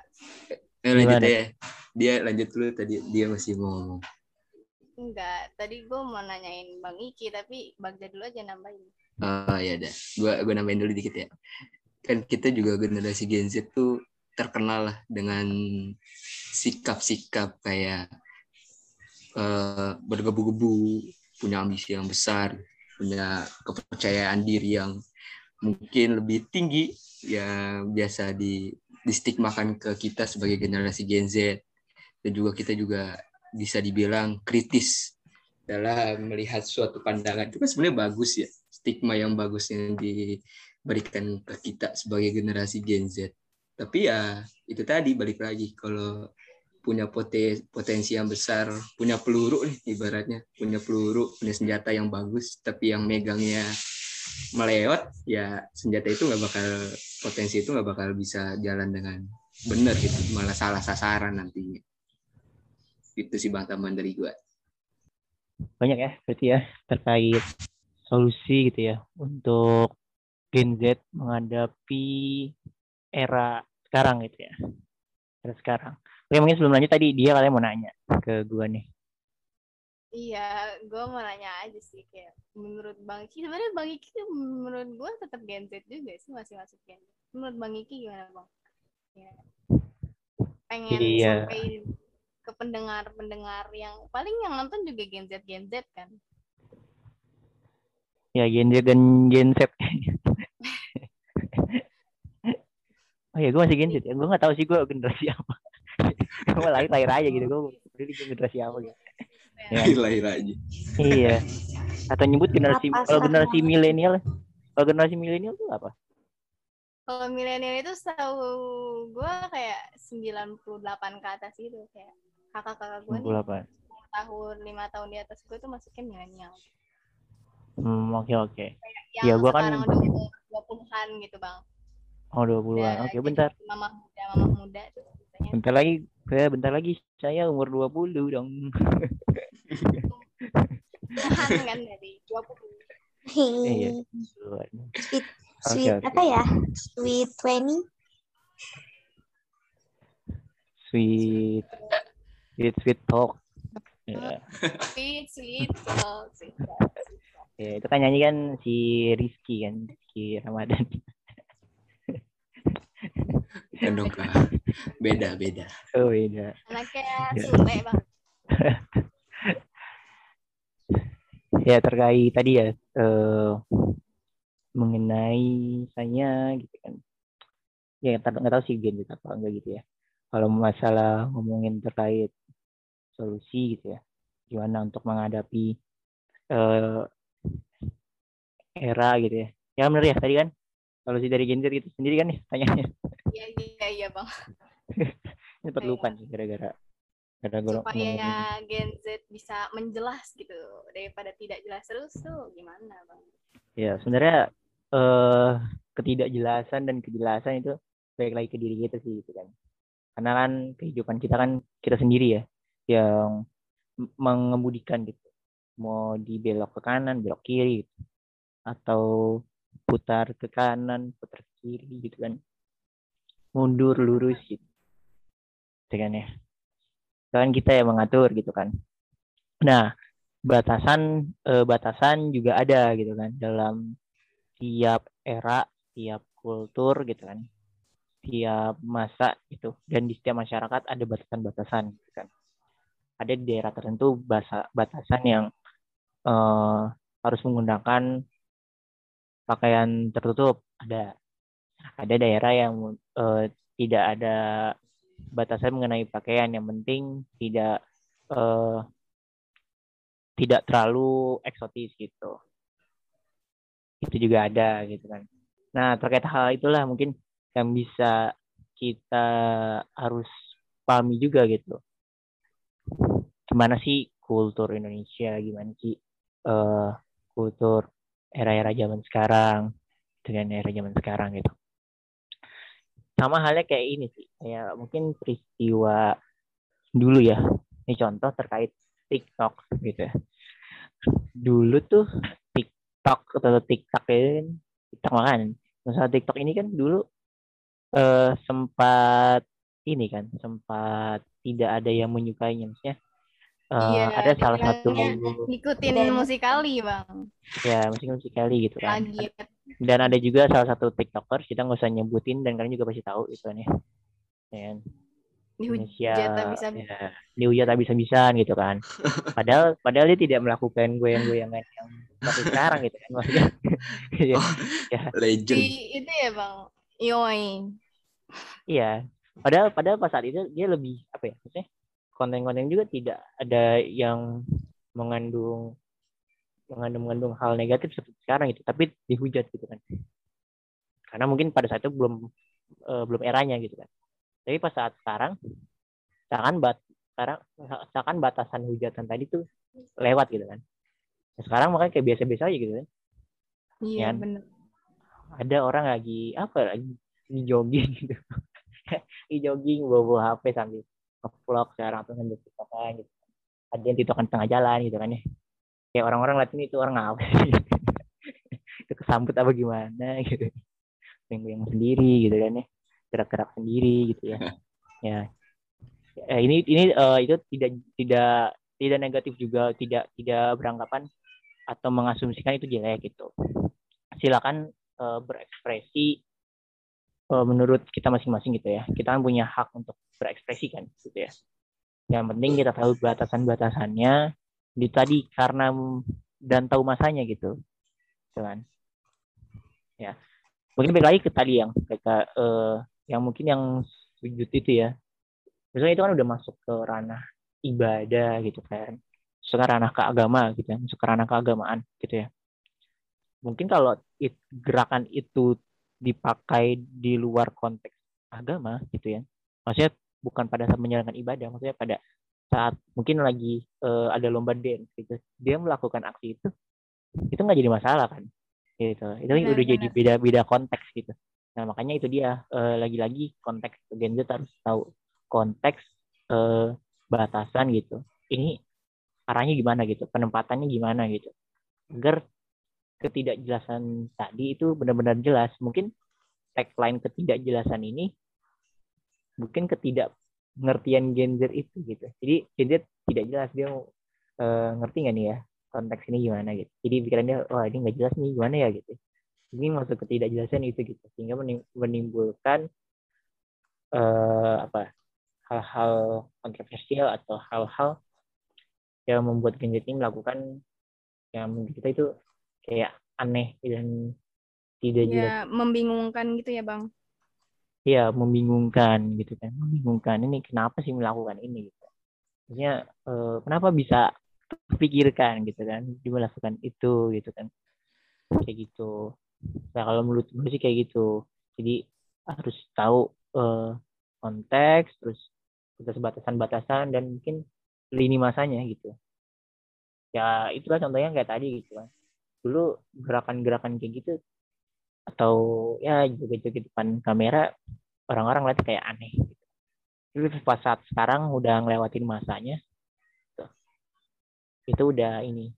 eh, lanjut ya. Dia lanjut dulu tadi dia masih mau ngomong. Enggak tadi gue mau nanyain bang Iki tapi bang Jadul aja nambahin. Oh ya udah. Gue gue nambahin dulu dikit ya. Kan kita juga generasi Gen Z tuh terkenal lah dengan sikap-sikap kayak uh, bergebu-gebu punya ambisi yang besar punya kepercayaan diri yang mungkin lebih tinggi yang biasa di distigmakan ke kita sebagai generasi Gen Z. Dan juga kita juga bisa dibilang kritis dalam melihat suatu pandangan. Itu kan sebenarnya bagus ya stigma yang bagus yang diberikan ke kita sebagai generasi Gen Z tapi ya itu tadi balik lagi kalau punya potensi yang besar, punya peluru nih ibaratnya, punya peluru, punya senjata yang bagus, tapi yang megangnya melewat, ya senjata itu nggak bakal potensi itu nggak bakal bisa jalan dengan benar gitu, malah salah sasaran nantinya. Itu sih bang teman dari gue. Banyak ya, berarti ya terkait solusi gitu ya untuk Gen Z menghadapi era sekarang gitu ya. Era sekarang. Oke, mungkin sebelum lanjut tadi dia katanya mau nanya ke gue nih. Iya, gue mau nanya aja sih kayak menurut Bang Iki sebenarnya Bang Iki menurut gue tetap Gen Z juga sih masih masuk Gen Z. Menurut Bang Iki gimana Bang? Ya. Pengen iya. sampai ke pendengar-pendengar yang paling yang nonton juga Gen Z Gen Z kan? Ya Gen Z dan Gen Z. oh ya gue masih Gen Z ya. Gue gak tahu sih gue generasi apa. <laughs> Gue lahir lahir aja gitu. Gue peduli generasi apa gitu. Ya. lahir lahir aja. Iya. Atau nyebut generasi kalau generasi milenial kalau generasi milenial itu apa? Kalau milenial itu tahu gue kayak 98 ke atas itu kayak kakak-kakak gue nih tahun lima tahun di atas gue tuh masuknya milenial. Hmm oke okay, oke okay. ya gue kan dua puluhan gitu bang oh dua puluhan oke okay, bentar mama muda mama muda tuh Bentar lagi, saya bentar lagi saya umur 20 dong. kan <laughs> dari 20. Iya. Sweet, sweet okay, apa ya? Sweet 20. Sweet sweet sweet talk. Yeah. Sweet sweet talk. Sweet Ya, itu kan nyanyi kan si Rizky kan, Rizky Ramadan. Kak. Beda, beda. Oh, beda. Anaknya ya. Sule, Bang. <laughs> ya, terkait tadi ya, uh, mengenai saya gitu kan. Ya, nggak tahu sih gen apa enggak gitu ya. Kalau masalah ngomongin terkait solusi gitu ya, gimana untuk menghadapi uh, era gitu ya. Ya benar ya tadi kan solusi dari Gen Z itu sendiri kan nih tanyanya. Iya iya iya bang. <laughs> Ini perlukan sih gara-gara gara-gara supaya Gen Z bisa menjelas gitu daripada tidak jelas terus tuh gimana bang? Ya sebenarnya eh, ketidakjelasan dan kejelasan itu baik lagi ke diri kita sih gitu kan. Karena kan kehidupan kita kan kita sendiri ya yang mengemudikan gitu. Mau dibelok ke kanan, belok kiri gitu. atau putar ke kanan, putar ke kiri gitu kan. Mundur lurus gitu. Dengan ya. Kan kita yang mengatur gitu kan. Nah batasan eh, batasan juga ada gitu kan. Dalam tiap era tiap kultur gitu kan. Setiap masa itu dan di setiap masyarakat ada batasan-batasan gitu kan. Ada di daerah tertentu batasan yang uh, harus menggunakan pakaian tertutup ada. Ada daerah yang uh, tidak ada batasan mengenai pakaian. Yang penting tidak uh, tidak terlalu eksotis gitu. Itu juga ada gitu kan. Nah terkait hal itulah mungkin yang bisa kita harus pahami juga gitu. Gimana sih kultur Indonesia? Gimana sih uh, kultur era-era zaman sekarang dengan era zaman sekarang gitu. Sama halnya kayak ini sih kayak mungkin peristiwa dulu ya. Ini contoh terkait TikTok gitu ya. Dulu tuh TikTok atau TikTok ini TikTok makan. Masalah TikTok ini kan dulu uh, sempat ini kan sempat tidak ada yang menyukainya. Maksudnya uh, iya, ada salah satu ngikutin musikali bang. Ya musik musikali gitu kan. Kaget. dan ada juga salah satu tiktoker kita nggak usah nyebutin dan kalian juga pasti tahu itu kan ya. Dan Indonesia bisa ya, dihujat tak bisa bisaan gitu kan. Padahal padahal dia tidak melakukan goyang-goyangan yang seperti sekarang gitu kan maksudnya. Ya, <laughs> oh, ya. legend. Di, itu ya bang. Yoi. Iya. Padahal padahal pas saat itu dia lebih apa ya? Maksudnya konten-konten juga tidak ada yang mengandung mengandung mengandung hal negatif seperti sekarang itu, tapi dihujat gitu kan. Karena mungkin pada saat itu belum uh, belum eranya gitu kan. Tapi pas saat sekarang seakan bat sekarang seakan batasan hujatan tadi tuh lewat gitu kan. Nah, sekarang makanya kayak biasa-biasa aja gitu kan. Iya ya, benar. Ada orang lagi apa lagi di jogging gitu <laughs> jogging bawa bawa HP sambil vlog sekarang tuh sambil tiktokan gitu ada yang tiktokan tengah jalan gitu kan ya. Kayak orang-orang lihat ini itu orang apa <laughs> sih itu kesambut apa gimana gitu. Yang yang sendiri gitu kan ya. Gerak-gerak sendiri gitu ya. <laughs> Ya. Eh, ini ini uh, itu tidak tidak tidak negatif juga tidak tidak beranggapan atau mengasumsikan itu jelek gitu. Silakan uh, berekspresi menurut kita masing-masing gitu ya. Kita kan punya hak untuk berekspresi kan gitu ya. Yang penting kita tahu batasan-batasannya di tadi karena dan tahu masanya gitu. Gitu kan. Ya. Mungkin balik lagi ke tadi yang kayak uh, yang mungkin yang sujud itu ya. Misalnya itu kan udah masuk ke ranah ibadah gitu kan. Masuk ke ranah keagama gitu ya. Masuk ke ranah keagamaan gitu ya. Mungkin kalau it, gerakan itu dipakai di luar konteks agama gitu ya. Maksudnya bukan pada saat menjalankan ibadah maksudnya pada saat mungkin lagi uh, ada lomba dance gitu. Dia melakukan aksi itu itu nggak jadi masalah kan gitu. Itu benar, udah benar. jadi beda beda konteks gitu. Nah makanya itu dia uh, lagi-lagi konteks Gen Z harus tahu konteks uh, batasan gitu. Ini arahnya gimana gitu penempatannya gimana gitu. Agar ketidakjelasan tadi itu benar-benar jelas. Mungkin tagline ketidakjelasan ini mungkin ketidakngertian gender itu gitu. Jadi gender tidak jelas dia uh, ngerti nggak nih ya konteks ini gimana gitu. Jadi pikirannya wah ini nggak jelas nih gimana ya gitu. Ini masuk ketidakjelasan itu gitu sehingga menimbulkan uh, apa hal-hal kontroversial atau hal-hal yang membuat Gen ini melakukan yang menurut kita itu kayak aneh dan tidak ya, jelas. membingungkan gitu ya bang. Iya membingungkan gitu kan, membingungkan ini kenapa sih melakukan ini gitu. Maksudnya eh, kenapa bisa pikirkan gitu kan, dia melakukan itu gitu kan, kayak gitu. Nah kalau menurut gue sih kayak gitu. Jadi harus tahu eh, konteks, terus batasan-batasan dan mungkin lini masanya gitu. Ya itulah contohnya kayak tadi gitu kan dulu gerakan-gerakan kayak gitu atau ya joget-joget depan kamera orang-orang lihat kayak aneh gitu. Tapi pas saat sekarang udah ngelewatin masanya gitu. itu udah ini.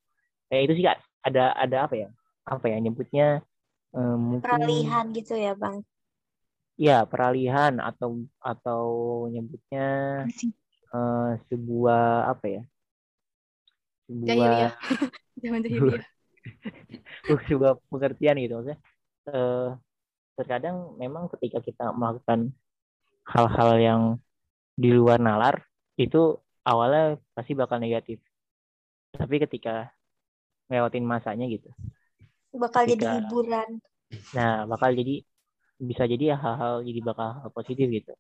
Kayak itu sih kak ada ada apa ya? Apa ya nyebutnya? Um, mungkin, peralihan gitu ya bang? Ya peralihan atau atau nyebutnya uh, sebuah apa ya? Sebuah <laughs> jahiliyah <laughs> sebuah pengertian gitu maksudnya uh, terkadang memang ketika kita melakukan hal-hal yang di luar nalar itu awalnya pasti bakal negatif. Tapi ketika ngelewatin masanya gitu. Bakal jadi Ketika- hiburan. nah bakal jadi bisa jadi ya hal-hal jadi bakal hal positif gitu.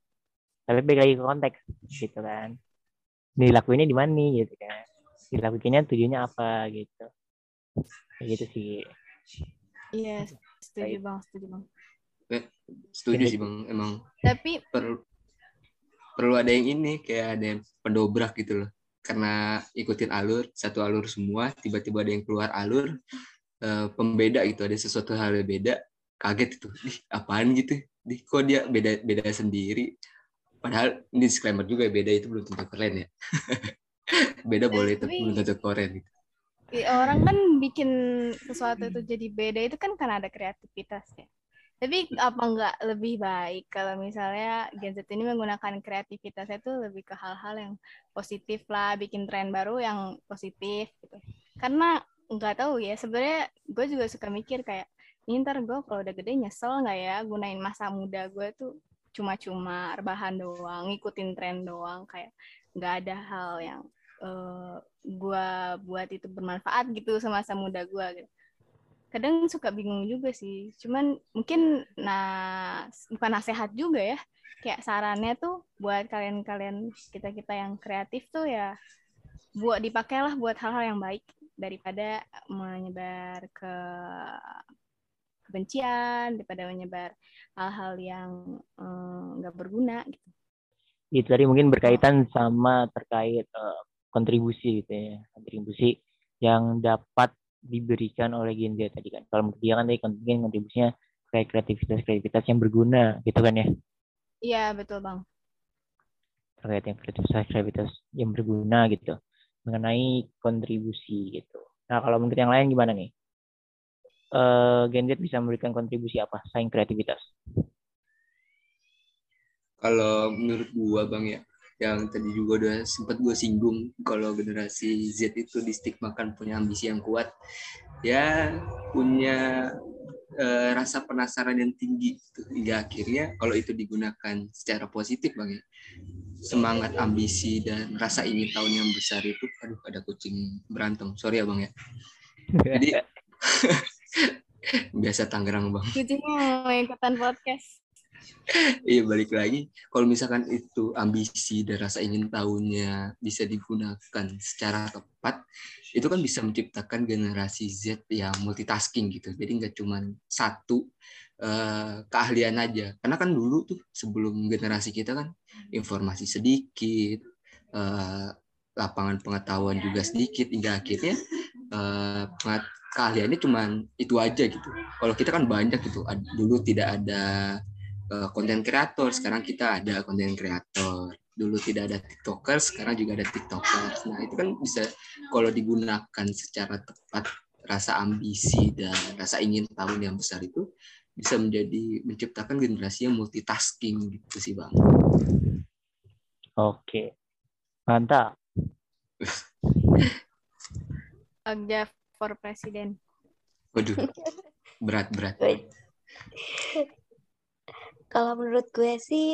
Tapi balik lagi ke konteks gitu kan. Dilakuinnya di mana nih gitu kan. Dilakuinnya tujuannya apa gitu gitu sih. Iya, setuju bang, setuju bang. setuju sih bang emang Tapi perlu perlu ada yang ini kayak ada yang pendobrak gitu loh. Karena ikutin alur satu alur semua tiba-tiba ada yang keluar alur eh, pembeda gitu ada sesuatu hal yang beda kaget itu Ih, apaan gitu? Ih, kok dia beda beda sendiri? Padahal ini disclaimer juga ya, beda itu belum tentu keren ya. <laughs> Beda boleh tapi Tapi- belum tentu keren gitu. Orang kan bikin sesuatu itu jadi beda itu kan karena ada kreativitas ya. Tapi apa nggak lebih baik kalau misalnya Gen Z ini menggunakan kreativitasnya itu lebih ke hal-hal yang positif lah, bikin tren baru yang positif gitu. Karena nggak tahu ya, sebenarnya gue juga suka mikir kayak, ini ntar gue kalau udah gede nyesel nggak ya gunain masa muda gue tuh cuma-cuma rebahan doang, ngikutin tren doang, kayak nggak ada hal yang eh, gue buat itu bermanfaat gitu sama masa muda gue gitu. Kadang suka bingung juga sih. Cuman mungkin nah bukan nasihat juga ya. Kayak sarannya tuh buat kalian-kalian kita-kita yang kreatif tuh ya buat dipakailah buat hal-hal yang baik daripada menyebar ke kebencian, daripada menyebar hal-hal yang eh, nggak berguna gitu. itu tadi mungkin berkaitan sama terkait eh, kontribusi gitu ya kontribusi yang dapat diberikan oleh Gen Z tadi kan. Kalau menurut dia kan tadi kontribusinya kayak kreativitas kreativitas yang berguna gitu kan ya. Iya, betul, Bang. terkait yang kreativitas kreativitas yang berguna gitu mengenai kontribusi gitu. Nah kalau menurut yang lain gimana nih? Eh Gen Z bisa memberikan kontribusi apa selain kreativitas? Kalau menurut gua bang ya yang tadi juga udah sempat gua singgung kalau generasi Z itu distigmakan punya ambisi yang kuat ya punya eh, rasa penasaran yang tinggi gitu. hingga akhirnya kalau itu digunakan secara positif bang ya semangat ambisi dan rasa ingin tahu yang besar itu aduh ada kucing berantem sorry ya bang ya jadi <laughs> <laughs> biasa Tangerang bang Kucingnya mau ikutan podcast. Iya balik lagi. Kalau misalkan itu ambisi dan rasa ingin tahunya bisa digunakan secara tepat itu kan bisa menciptakan generasi Z yang multitasking gitu. Jadi nggak cuma satu eh, keahlian aja. Karena kan dulu tuh sebelum generasi kita kan informasi sedikit eh, lapangan pengetahuan juga sedikit hingga akhirnya pengat- keahliannya cuma itu aja gitu. Kalau kita kan banyak gitu. Dulu tidak ada konten kreator. Sekarang kita ada konten kreator. Dulu tidak ada tiktokers sekarang juga ada tiktokers. Nah itu kan bisa kalau digunakan secara tepat rasa ambisi dan rasa ingin tahu yang besar itu bisa menjadi menciptakan generasi yang multitasking gitu sih bang. Oke. Mantap. <laughs> Agja for President. waduh. <laughs> Berat berat Kalau menurut gue sih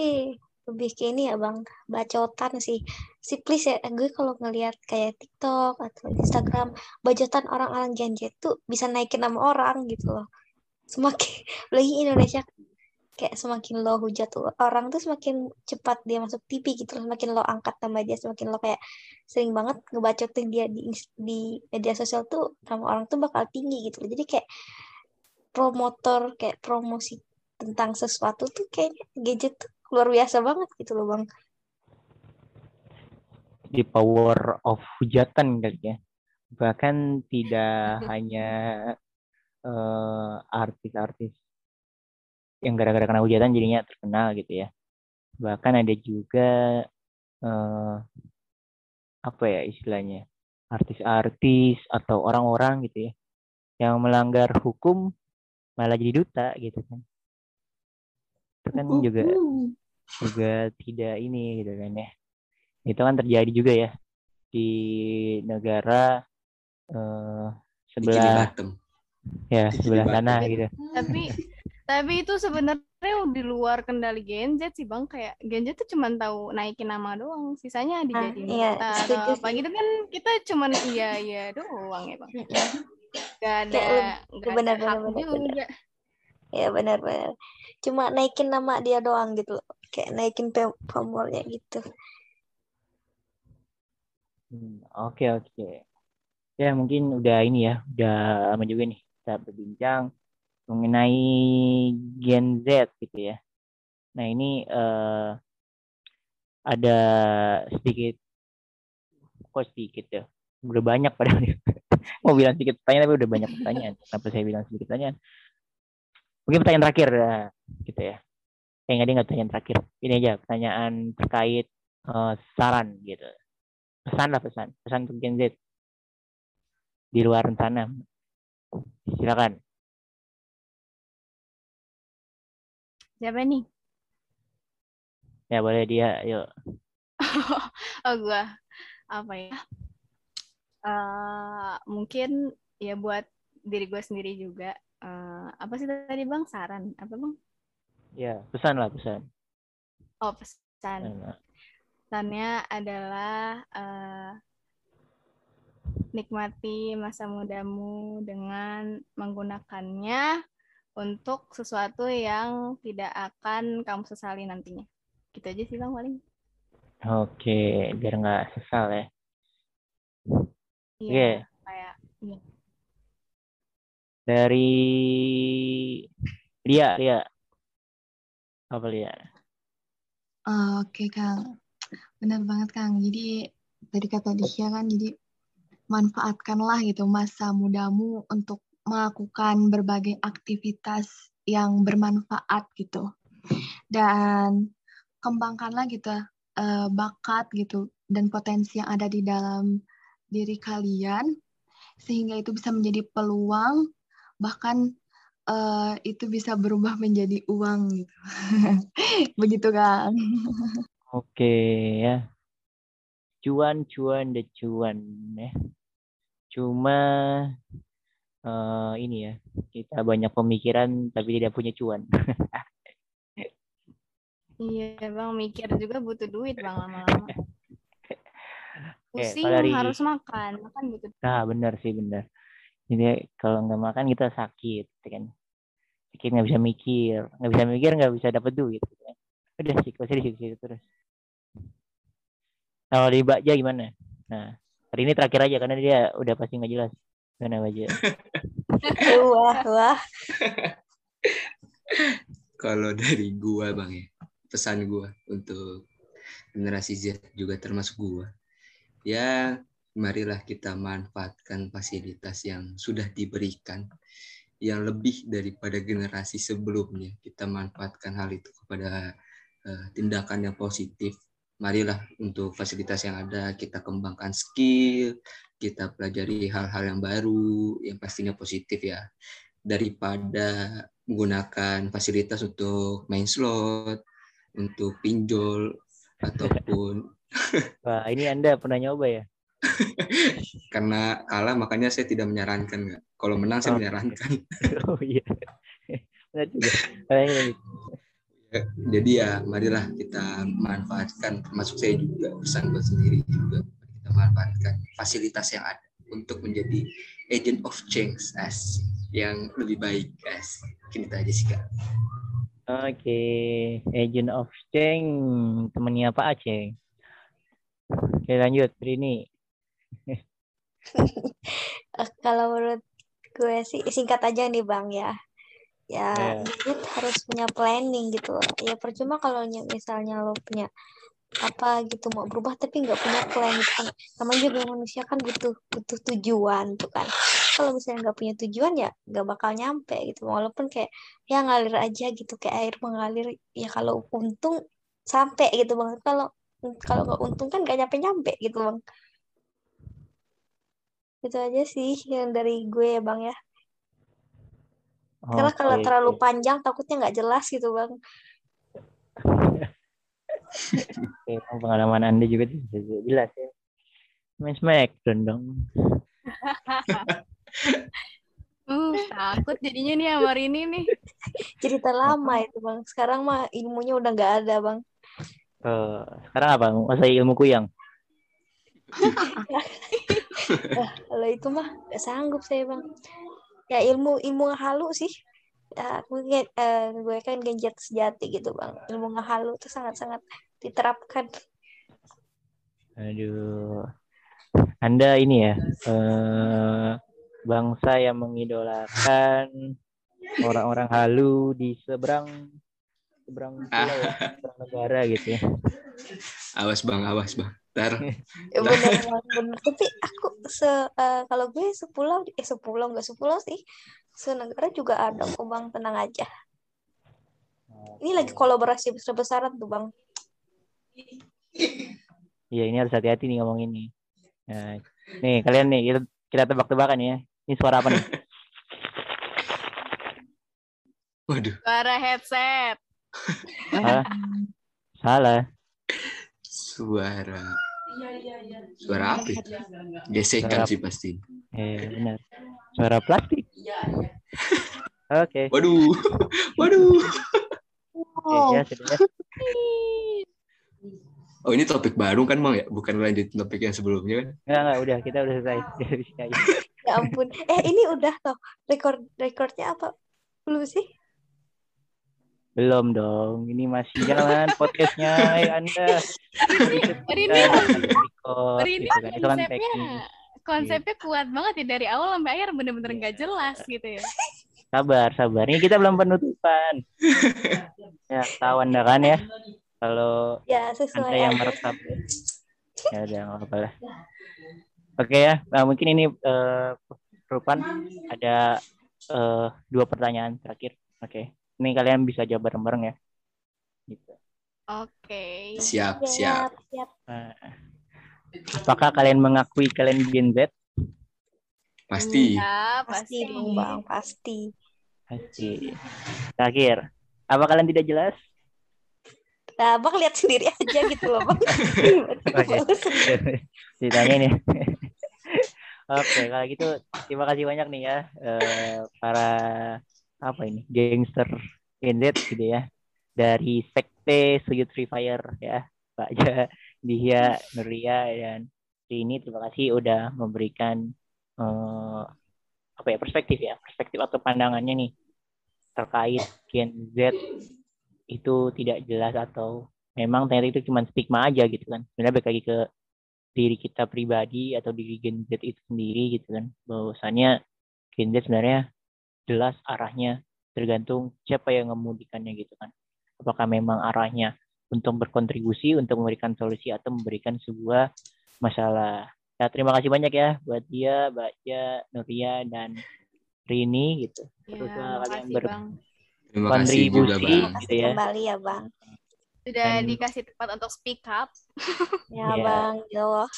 lebih ke ini ya bang, bacotan sih. Si please ya, gue kalau ngelihat kayak TikTok atau Instagram, bacotan orang-orang Gen Z tuh bisa naikin nama orang gitu loh. Semakin, <laughs> lagi Indonesia kayak semakin lo hujat tuh orang tuh semakin cepat dia masuk TV gitu loh. Semakin lo angkat nama dia, semakin lo kayak sering banget ngebacotin dia di, di media sosial tuh nama orang tuh bakal tinggi gitu loh. Jadi kayak promotor, kayak promosi tentang sesuatu tuh kayaknya gadget tuh luar biasa banget gitu loh bang. di power of hujatan kali ya. Bahkan tidak <laughs> hanya eh, artis-artis yang gara-gara kena hujatan jadinya terkenal gitu ya. Bahkan ada juga eh, apa ya istilahnya artis-artis atau orang-orang gitu ya yang melanggar hukum malah jadi duta gitu kan itu kan juga juga tidak ini gitu kan ya itu kan terjadi juga ya di negara eh, Bikini sebelah ya Bikini sebelah sana gitu Tapi Tapi itu sebenarnya di luar kendali Gen Z sih bang. Kayak Gen Z tuh cuma tahu naikin nama doang. Sisanya dijadiin iya, kata atau apa gitu kan kita cuman iya iya doang ya bang. Gak ada gak benar, ada hak benar, benar, juga. Ya benar-benar. Cuma naikin nama dia doang gitu loh. Kayak naikin pam- pamornya gitu. Hmm, Oke oke. Ya mungkin udah ini ya, udah lama juga nih kita berbincang mengenai Gen Z gitu ya. Nah ini eh, ada sedikit, kok sedikit ya, udah banyak padahal. <laughs> Mau bilang sedikit pertanyaan tapi udah banyak pertanyaan. Kenapa saya bilang sedikit pertanyaan? Mungkin pertanyaan terakhir ya, gitu ya. Eh nggak nggak pertanyaan terakhir. Ini aja pertanyaan terkait eh, saran gitu pesan lah pesan pesan untuk Gen Z di luar sana silakan Siapa nih? ya boleh dia yuk <laughs> oh gua apa ya? Eh mungkin ya buat diri gue sendiri juga. Eh, apa sih tadi bang saran? Apa bang? ya pesan lah pesan Oh pesan. Pesannya adalah eh, nikmati masa mudamu dengan menggunakannya untuk sesuatu yang tidak akan kamu sesali nantinya. Gitu aja sih bang paling. oke biar nggak sesal ya Iya. Oke. Kayak iya. Dari Lia Lia apa Lia Ah, Oke Kang, benar banget Kang. Jadi tadi kata Disya kan, jadi manfaatkanlah gitu masa mudamu untuk melakukan berbagai aktivitas yang bermanfaat gitu. Dan kembangkanlah gitu eh, bakat gitu dan potensi yang ada di dalam diri kalian sehingga itu bisa menjadi peluang bahkan eh, itu bisa berubah menjadi uang gitu. <laughs> Begitu kan? oke ya cuan cuan deh cuan ya cuma eh, ini ya kita banyak pemikiran tapi tidak punya cuan <laughs> Iya bang mikir juga butuh duit bang lama-lama. <laughs> Oke, Pusing kalau dari- harus makan, makan butuh. Nah, benar sih, benar. Jadi kalau nggak makan kita sakit, gitu kan. Sakit nggak bisa mikir, nggak bisa mikir nggak bisa dapat duit. Gitu kan. Udah sih, pasti di situ terus. Kalau di Bakja gimana? Nah, hari ini terakhir aja karena dia udah pasti nggak jelas. Gimana Bakja? <laughs> Wah, wah. Kalau dari gua bang ya, pesan gua untuk generasi Z juga termasuk gua. Ya, marilah kita manfaatkan fasilitas yang sudah diberikan yang lebih daripada generasi sebelumnya. Kita manfaatkan hal itu kepada eh, tindakan yang positif. Marilah untuk fasilitas yang ada kita kembangkan skill, kita pelajari hal-hal yang baru, yang pastinya positif ya. Daripada menggunakan fasilitas untuk main slot, untuk pinjol ataupun <laughs> Wah, ini Anda pernah nyoba ya? <laughs> karena kalah makanya saya tidak menyarankan nggak. Kalau menang saya Oh. menyarankan. <laughs> oh iya. Benar juga. Gitu. Jadi ya marilah kita manfaatkan termasuk saya juga pesan buat sendiri juga kita manfaatkan fasilitas yang ada untuk menjadi agent of change as yang lebih baik as itu aja sih kak Oke, Agent of Change, temennya Pak Aceh. Oke lanjut, Rini. Eh, Kalau menurut gue sih singkat aja nih Bang ya. Ya. Gadget harus punya planning gitu loh. Ya percuma kalau ny- misalnya lo punya apa gitu mau berubah tapi nggak punya plan gitu kan. Sama juga manusia kan butuh butuh tujuan tuh kan. Kalau misalnya nggak punya tujuan ya nggak bakal nyampe gitu. Walaupun kayak ya ngalir aja gitu kayak air mengalir. Ya kalau untung sampai gitu bang. Kalau kalau nggak untung kan nggak nyampe nyampe gitu bang. Itu aja sih yang dari gue ya bang ya. Karena kalau terlalu panjang takutnya nggak jelas gitu bang. Pengalaman Anda juga tidak jelas ya. Main Smackdown dong. <laughs> Uh, takut jadinya nih sama Rini nih. Cerita lama itu bang. Sekarang mah ilmunya udah nggak ada bang. Eh, sekarang apa? Masa ilmu kuyang? <laughs> Nah, kalau itu mah nggak sanggup saya bang. Ya ilmu ilmu halu sih. Ya, gue, eh, gue kan genjet sejati gitu bang. Ilmu halu itu sangat-sangat diterapkan. Aduh. Anda ini ya, eh, bangsa yang mengidolakan orang-orang halu di seberang seberang <laughs> pulau ya, seberang negara gitu ya. Awas bang, awas bang. Ntar Ya, bener bener. Tapi aku se eh, kalau gue sepulau eh sepulau nggak sepulau sih. Senegara juga ada kok bang, tenang aja. Ini lagi kolaborasi besar-besaran tuh bang. Iya ini harus hati-hati nih ngomong ini. Nah, nih kalian nih kita, kita tebak-tebakan ya. Ini suara apa nih? waduh, Suara headset. Salah. Salah. suara. Suara apa? itu? Gesekan Suara- sih pasti. Eh benar. Suara plastik. Oke. Waduh, <laughs> waduh. Oke, ya ya. Oh ini topik baru kan bang ya? Bukan lanjutin topik yang sebelumnya kan? Enggak, enggak, udah kita udah selesai. <laughs> Ya ampun. Eh ini udah loh. Record rekornya apa? Belum sih? Belum dong. Ini masih jalan <laughs> podcastnya eh, Anda. Kan. Itu kan teknik. konsepnya konsepnya kuat banget ya dari awal sampai akhir bener-bener nggak jelas gitu ya. Sabar, sabar. Ini kita belum penutupan. <laughs> Ya, tahu Anda kan ya. Kalau Ya sesuai Anda yang aja. merekam. Ya udah, nggak apa-apa lah. Oke ya, nah, mungkin ini eh Rupan ada eh, dua pertanyaan terakhir. Oke, ini kalian bisa jawab bareng-bareng ya. Gitu. Oke. Siap, siap. siap. Nah, apakah kalian mengakui kalian Gen Z? Pasti. Ya, Pasti pasti. dong bang, pasti. Pasti. Terakhir, apa kalian tidak jelas? Nah, bang lihat sendiri aja gitu loh bang. <laughs> Oke. <laughs> Ceritanya nih. <laughs> Oke, kalau gitu terima kasih banyak nih ya eh, para apa ini gangster Z gitu ya. Dari sekte Sujud Free Fire ya Pak Ja, Dia, Nuria dan ini terima kasih udah memberikan eh, apa ya perspektif ya perspektif atau pandangannya nih terkait Gen Z itu tidak jelas atau memang ternyata itu cuma stigma aja gitu kan. Sebenarnya balik lagi ke diri kita pribadi atau diri Gen Z itu sendiri gitu kan. Bahwasannya Gen Z sebenarnya jelas arahnya tergantung siapa yang ngemudikannya gitu kan apakah memang arahnya untuk berkontribusi untuk memberikan solusi atau memberikan sebuah masalah ya terima kasih banyak ya buat dia Baja Nuria dan Rini gitu Ya, Terus, uh, kalian ber- Bang. Terima kasih juga kontribusi. bang. Gitu ya. kembali ya bang. Sudah Dan- dikasih tempat untuk speak up. Ya Iya. bang, ya Allah.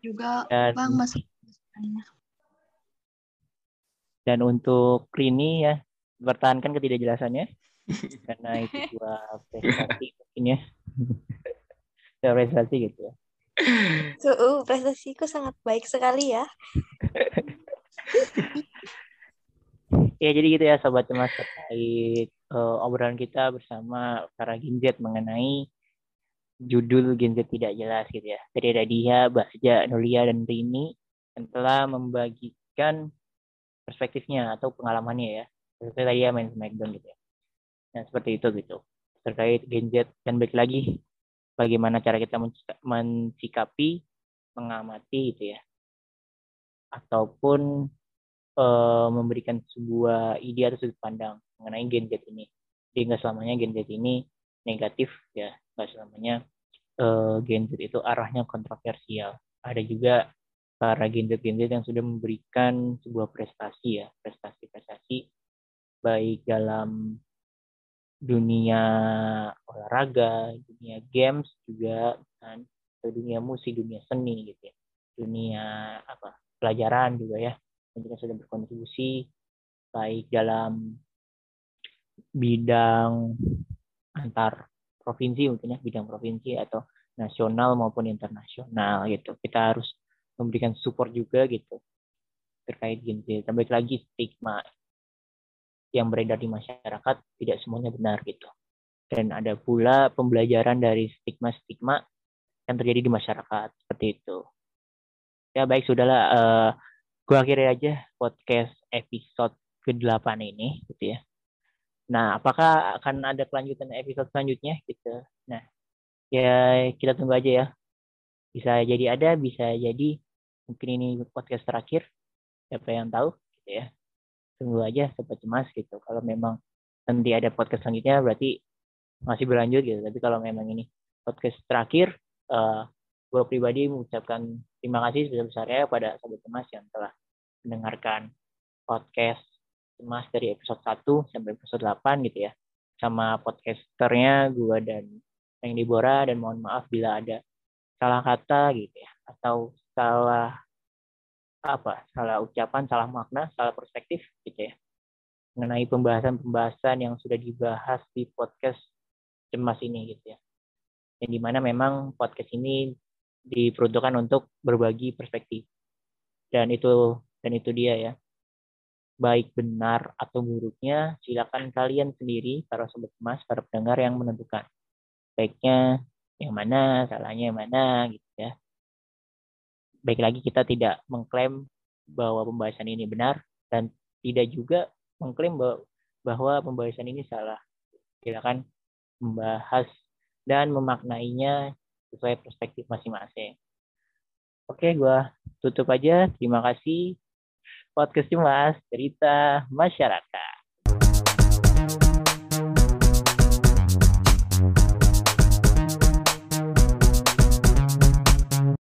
Juga dan Bang masuk dan untuk Rini ya pertahankan ketidakjelasannya. <laughs> Karena itu sebuah prestasi mungkin ya. Sebuah <laughs> prestasi gitu ya. Tuh, uh, prestasiku sangat baik sekali ya. <laughs> ya jadi gitu ya sobat cemas terkait eh, obrolan kita bersama para Z mengenai judul Z tidak jelas gitu ya. Tadi ada dia Bahja Nulia dan Rini yang telah membagikan perspektifnya atau pengalamannya ya. Seperti tadi ya main Smackdown gitu ya. Nah seperti itu gitu. Terkait Gen Z dan balik lagi bagaimana cara kita menci- mensikapi mengamati gitu ya. Ataupun eh, memberikan sebuah ide atau sudut pandang mengenai Gen Z ini. Jadi nggak selamanya Gen Z ini negatif ya, nggak selamanya eh, Gen Z itu arahnya kontroversial. Ada juga para Gen Z Gen Z yang sudah memberikan sebuah prestasi ya, prestasi-prestasi baik dalam dunia olahraga, dunia games juga kan, dunia musik, dunia seni gitu ya, dunia apa pelajaran juga ya juga sudah berkontribusi baik dalam bidang antar provinsi mungkin ya bidang provinsi atau nasional maupun internasional gitu. Kita harus memberikan support juga gitu terkait. Dan balik lagi stigma yang beredar di masyarakat tidak semuanya benar gitu. Dan ada pula pembelajaran dari stigma-stigma yang terjadi di masyarakat seperti itu. Ya baik sudahlah, uh, gua akhiri aja podcast episode ke-8 ini gitu ya. Nah, apakah akan ada kelanjutan episode selanjutnya gitu. Nah, ya kita tunggu aja ya. Bisa jadi ada, bisa jadi mungkin ini podcast terakhir. Siapa yang tahu gitu ya. Tunggu aja sobat cemas gitu. Kalau memang nanti ada podcast selanjutnya berarti masih berlanjut gitu. Tapi kalau memang ini podcast terakhir uh, gue pribadi mengucapkan terima kasih sebesar-besarnya pada sobat cemas yang telah mendengarkan podcast cemas dari episode 1 sampai episode 8 gitu ya. Sama podcasternya gue dan yang Dibora dan mohon maaf bila ada salah kata gitu ya. Atau salah apa salah ucapan, salah makna, salah perspektif gitu ya mengenai pembahasan-pembahasan yang sudah dibahas di podcast cemas ini gitu ya. Yang di mana memang podcast ini diperuntukkan untuk berbagi perspektif dan itu dan itu dia ya. Baik benar atau buruknya silakan kalian sendiri para sobat cemas, para pendengar yang menentukan. Baiknya yang mana, salahnya yang mana gitu ya baik lagi kita tidak mengklaim bahwa pembahasan ini benar dan tidak juga mengklaim bahwa, pembahasan ini salah. Silakan membahas dan memaknainya sesuai perspektif masing-masing. Oke, gue tutup aja. Terima kasih. Podcast Cemas, cerita masyarakat.